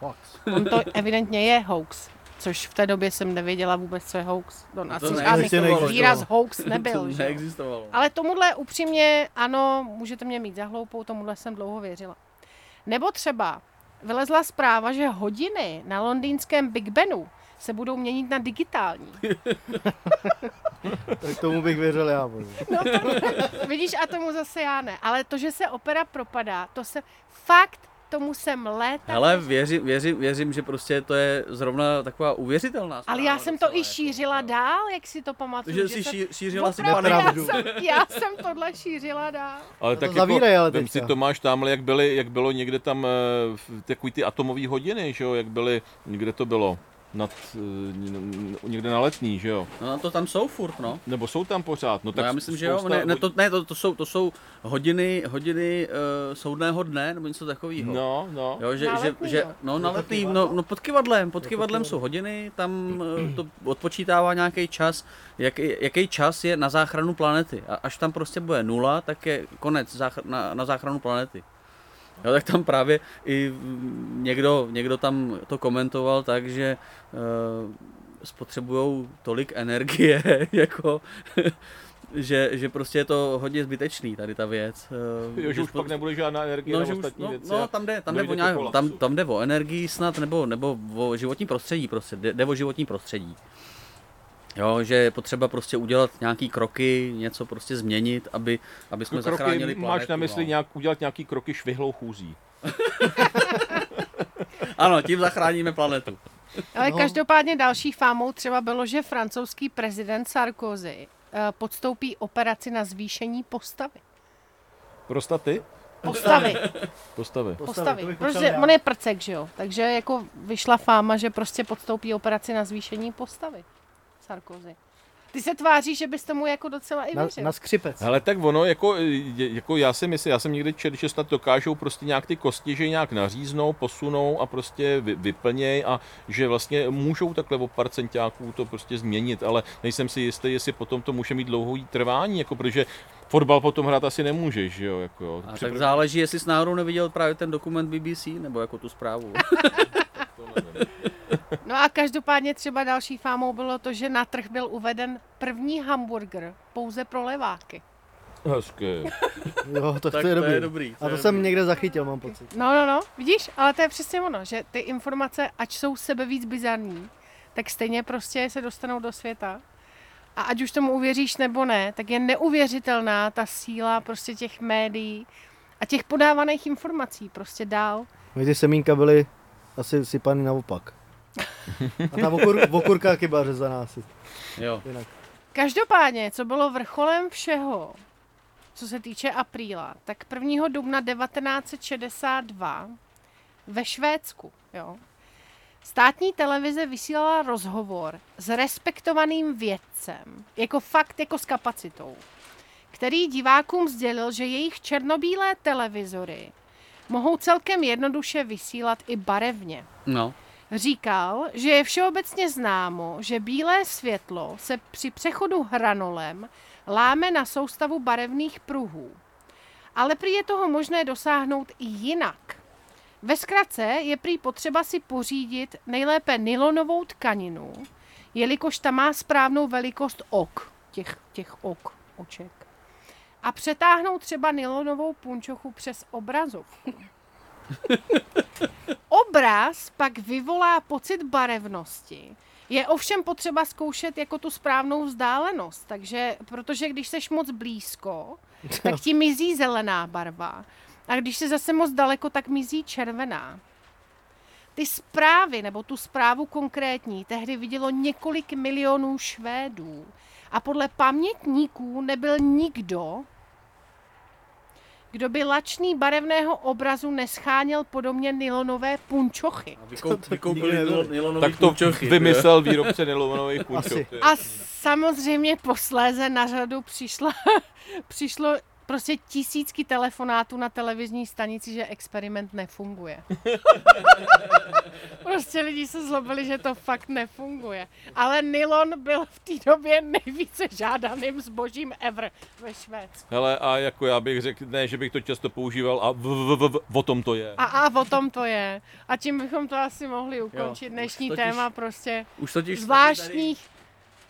Fax. On to evidentně je hoax, což v té době jsem nevěděla vůbec, co je hoax. To asi žádný neexistovalo. výraz hoax To nebyl. že jo. neexistovalo. Ale tomuhle upřímně, ano, můžete mě mít za hloupou, tomuhle jsem dlouho věřila. Nebo třeba vylezla zpráva, že hodiny na londýnském Big Benu se budou měnit na digitální. Tak tomu bych věřil já. bože. No to, vidíš, a tomu zase já ne. Ale to, že se opera propadá, to se fakt, tomu jsem léta... Hele, věřím, věřím, věřím, že prostě to je zrovna taková uvěřitelná ale já jsem to i šířila jako, dál, jak si to pamatuju. Takže že jsi jsem- šířila si já jsem, já jsem tohle šířila dál. Ale to tak zavírej, jako, ale vem teďka. No. si Tomáš tamhle, jak, byly, jak bylo někde tam eh, takový ty atomové hodiny, že jo, jak byly, kde to bylo, nad, eh, někde na letní, že jo, No to tam jsou furt, no. nebo jsou tam pořád, no No tak já myslím, že jo. Ne, ne, to, ne to, to, jsou, to jsou hodiny, hodiny uh, soudného dne, nebo něco takového. No, no. Jo, že, Na že, letní, že, jo. no na letný, no, no pod kivadlem, pod kivadlem jsou hodiny, tam eh, to odpočítává nějaký čas, jak, jaký čas je na záchranu planety. A až tam prostě bude nula, tak je konec záchr- na, na záchranu planety. Jo, tak tam právě i někdo, někdo tam to komentoval tak, že uh, spotřebují tolik energie, jako že, že prostě je to hodně zbytečný tady ta věc. eh, Jo, že už spot- pak nebude žádná energie No, na že už, ostatní no, věci. no, tam jde, tam jde, o nějak, tam, tam jde o energii snad, nebo, nebo o životní prostředí prostě, jde, jde o životní prostředí. Jo, že je potřeba prostě udělat nějaký kroky, něco prostě změnit, aby, aby jsme Kroky, zachránili planetu. máš na mysli no. nějak, udělat nějaký kroky švihlou chůzí. Ano, tím zachráníme planetu. Ale No. každopádně další fámou třeba bylo, že francouzský prezident Sarkozy eh, podstoupí operaci na zvýšení postavy. Prostaty? Postavy, Postavy. postavy. to bych Protože on je prcek, že jo? Takže jako vyšla fáma, že prostě podstoupí operaci na zvýšení postavy. Sarkozy. Ty se tváříš, že bys tomu jako docela i Na, věřil. na skřipec. Hele, tak ono, jako, jako já si myslím, já jsem někde četl, že snad dokážou prostě nějak ty kosti, že nějak naříznou, posunou a prostě vy, vyplněj a že vlastně můžou takhle o pár centiáků to prostě změnit, ale nejsem si jistý, jestli potom to může mít dlouhý trvání, jako protože fotbal potom hrát asi nemůžeš, že jo, jako jo. A Při- tak záleží, jestli s náhodou neviděl právě ten dokument BBC, nebo jako tu zprávu. No a každopádně třeba další fámou bylo to, že na trh byl uveden první hamburger pouze pro leváky. Hezky. Jo, to, tak to je dobrý. dobrý. A to je jsem dobrý. někde zachytil, mám pocit. No, no, no, vidíš, ale to je přesně ono, že ty informace, ať jsou sebe víc bizarní, tak stejně prostě se dostanou do světa. A ať už tomu uvěříš nebo ne, tak je neuvěřitelná ta síla prostě těch médií a těch podávaných informací prostě dál. My ty semínka byly asi sypany naopak. A ta okur, okurka chyba řezaná asi. Jo. Jinak. Každopádně, co bylo vrcholem všeho, co se týče apríla, tak 1. dubna 1962 ve Švédsku, jo, státní televize vysílala rozhovor s respektovaným vědcem, jako fakt jako s kapacitou, který divákům sdělil, že jejich černobílé televizory mohou celkem jednoduše vysílat i barevně. No. Říkal, že je všeobecně známo, že bílé světlo se při přechodu hranolem láme na soustavu barevných pruhů. Ale prý je toho možné dosáhnout i jinak. Ve zkratce je prý potřeba si pořídit nejlépe nylonovou tkaninu, jelikož ta má správnou velikost ok, těch, těch ok, oček. A přetáhnout třeba nylonovou punčochu přes obrazovku. Obraz pak vyvolá pocit barevnosti. Je ovšem potřeba zkoušet jako tu správnou vzdálenost, takže, protože když seš moc blízko, tak ti mizí zelená barva. A když jsi zase moc daleko, tak mizí červená. Ty zprávy, nebo tu zprávu konkrétní, tehdy vidělo několik milionů Švédů. A podle pamětníků nebyl nikdo, kdo by lačný barevného obrazu nescháněl podobně nylonové punčochy. Vykoupili Tak to vymyslel výrobce nylonových je A samozřejmě posléze na řadu přišla, přišlo prostě tisícky telefonátů na televizní stanici, že experiment nefunguje. prostě lidi se zlobili, že to fakt nefunguje. Ale nylon byl v té době nejvíce žádaným zbožím ever ve Švédsku. Hele, a jako já bych řekl, ne, že bych to často používal a v, v, v, v, o tom to je. A, a o tom to je. A tím bychom to asi mohli ukončit. Jo, Dnešní totiž- téma prostě Už totiž zvláštních,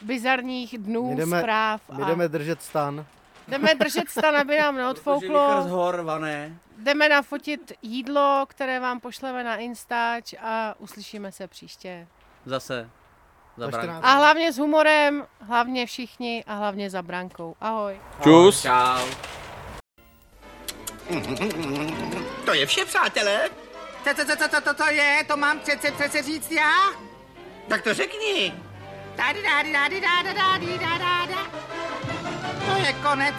bizarních dnů, My jdeme- zpráv. My a jdeme držet stan. Jdeme držet stan, aby nám neodfouklo. zhorvané. Jdeme nafotit jídlo, které vám pošleme na Instač a uslyšíme se příště. Zase. Za Za brankou. 14. A hlavně s humorem, hlavně všichni a hlavně za brankou. Ahoj. Čus. Čau. To je vše, přátelé. Co, co, co, co, co, co to je? To mám přece, přece říct já? Tak to řekni. Tady, dády, dády, dáda, dády, dáda, dáda. To je konec.